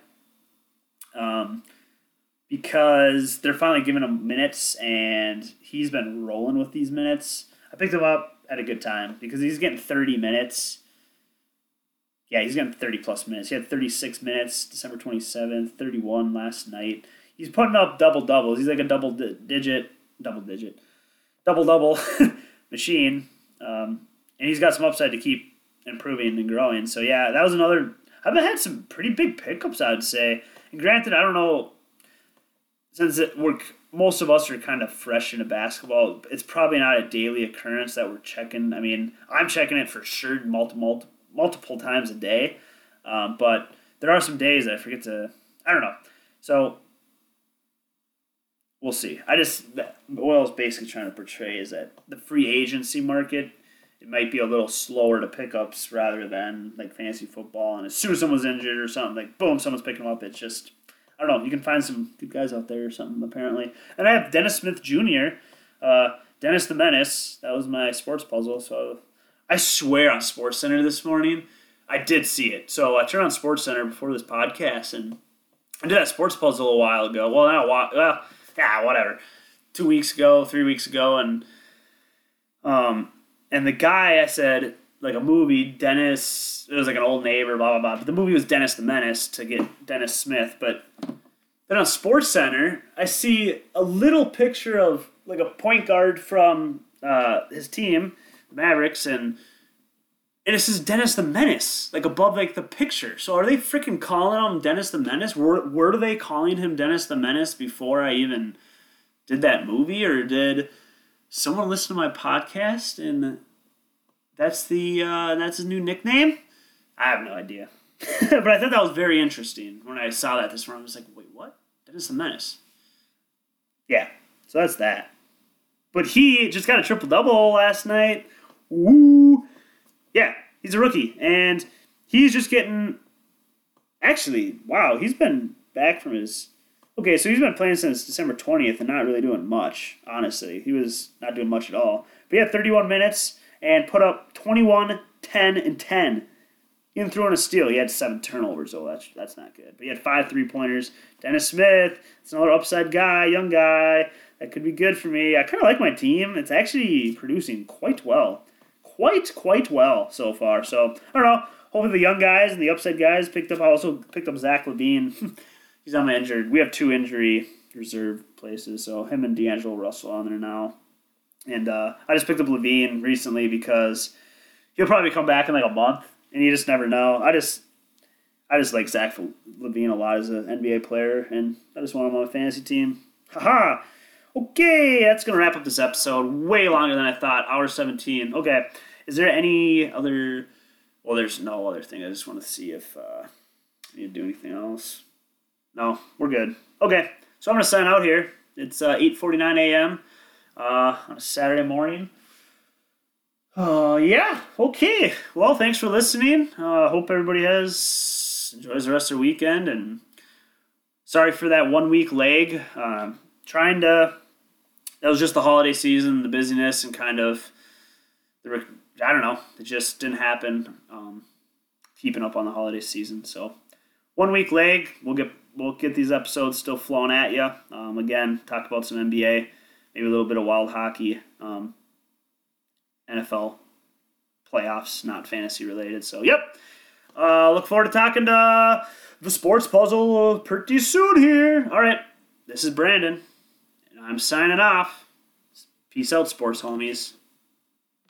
um, because they're finally giving him minutes, and he's been rolling with these minutes. I picked him up at a good time because he's getting 30 minutes. Yeah, he's getting 30 plus minutes. He had 36 minutes December 27th, 31 last night. He's putting up double doubles. He's like a double di- digit, double digit, double double [laughs] machine. Um, and he's got some upside to keep improving and growing. So yeah, that was another. I've had some pretty big pickups, I'd say. Granted, I don't know since it, we're most of us are kind of fresh into basketball. It's probably not a daily occurrence that we're checking. I mean, I'm checking it for sure multiple multiple times a day, um, but there are some days I forget to. I don't know. So we'll see. I just what is basically trying to portray is that the free agency market it might be a little slower to pickups rather than like fantasy football. And as soon as someone's injured or something, like boom, someone's picking them up. It's just I don't know. You can find some good guys out there or something apparently. And I have Dennis Smith Jr. Uh, Dennis the Menace. That was my sports puzzle. So I swear on Sports Center this morning, I did see it. So I turned on Sports Center before this podcast and I did that sports puzzle a while ago. Well, not a while. Well, yeah, whatever. Two weeks ago, three weeks ago, and um, and the guy I said like a movie, Dennis. It was like an old neighbor, blah blah blah. But the movie was Dennis the Menace to get Dennis Smith. But then on Sports Center, I see a little picture of like a point guard from uh, his team, Mavericks, and and it says Dennis the Menace, like above like the picture. So are they freaking calling him Dennis the Menace? Were were they calling him Dennis the Menace before I even did that movie, or did someone listen to my podcast and that's the uh, that's his new nickname? I have no idea, [laughs] but I thought that was very interesting when I saw that this morning. I was like, wait, what? Dennis the Menace? Yeah, so that's that. But he just got a triple double last night. Woo! Yeah, he's a rookie, and he's just getting. Actually, wow, he's been back from his. Okay, so he's been playing since December 20th and not really doing much, honestly. He was not doing much at all. But he had 31 minutes and put up 21, 10, and 10. He even threw a steal. He had seven turnovers, though. That's, that's not good. But he had five three pointers. Dennis Smith, it's another upside guy, young guy. That could be good for me. I kind of like my team. It's actually producing quite well quite quite well so far. So I don't know. Hopefully the young guys and the upside guys picked up. I also picked up Zach LaVine. [laughs] He's on my injured. We have two injury reserve places, so him and D'Angelo Russell on there now. And uh, I just picked up LaVine recently because he'll probably come back in like a month, and you just never know. I just I just like Zach LaVine a lot as an NBA player, and I just want him on my fantasy team. Haha. Okay, that's to wrap up this episode. Way longer than I thought. Hour 17. Okay. Is there any other. Well, there's no other thing. I just want to see if uh, I need to do anything else. No, we're good. Okay, so I'm to sign out here. It's uh, 8.49 a.m. Uh, on a Saturday morning. Uh, yeah, okay. Well, thanks for listening. Uh, hope everybody has enjoys the rest of their weekend. And sorry for that one week lag. Um, trying to that was just the holiday season, the busyness, and kind of the I don't know, it just didn't happen. Um, keeping up on the holiday season, so one week leg, we'll get we'll get these episodes still flowing at you. Um, again, talk about some NBA, maybe a little bit of wild hockey, um, NFL playoffs, not fantasy related. So, yep. Uh, look forward to talking to the sports puzzle pretty soon here. All right, this is Brandon. And I'm signing off. Peace out, sports homies.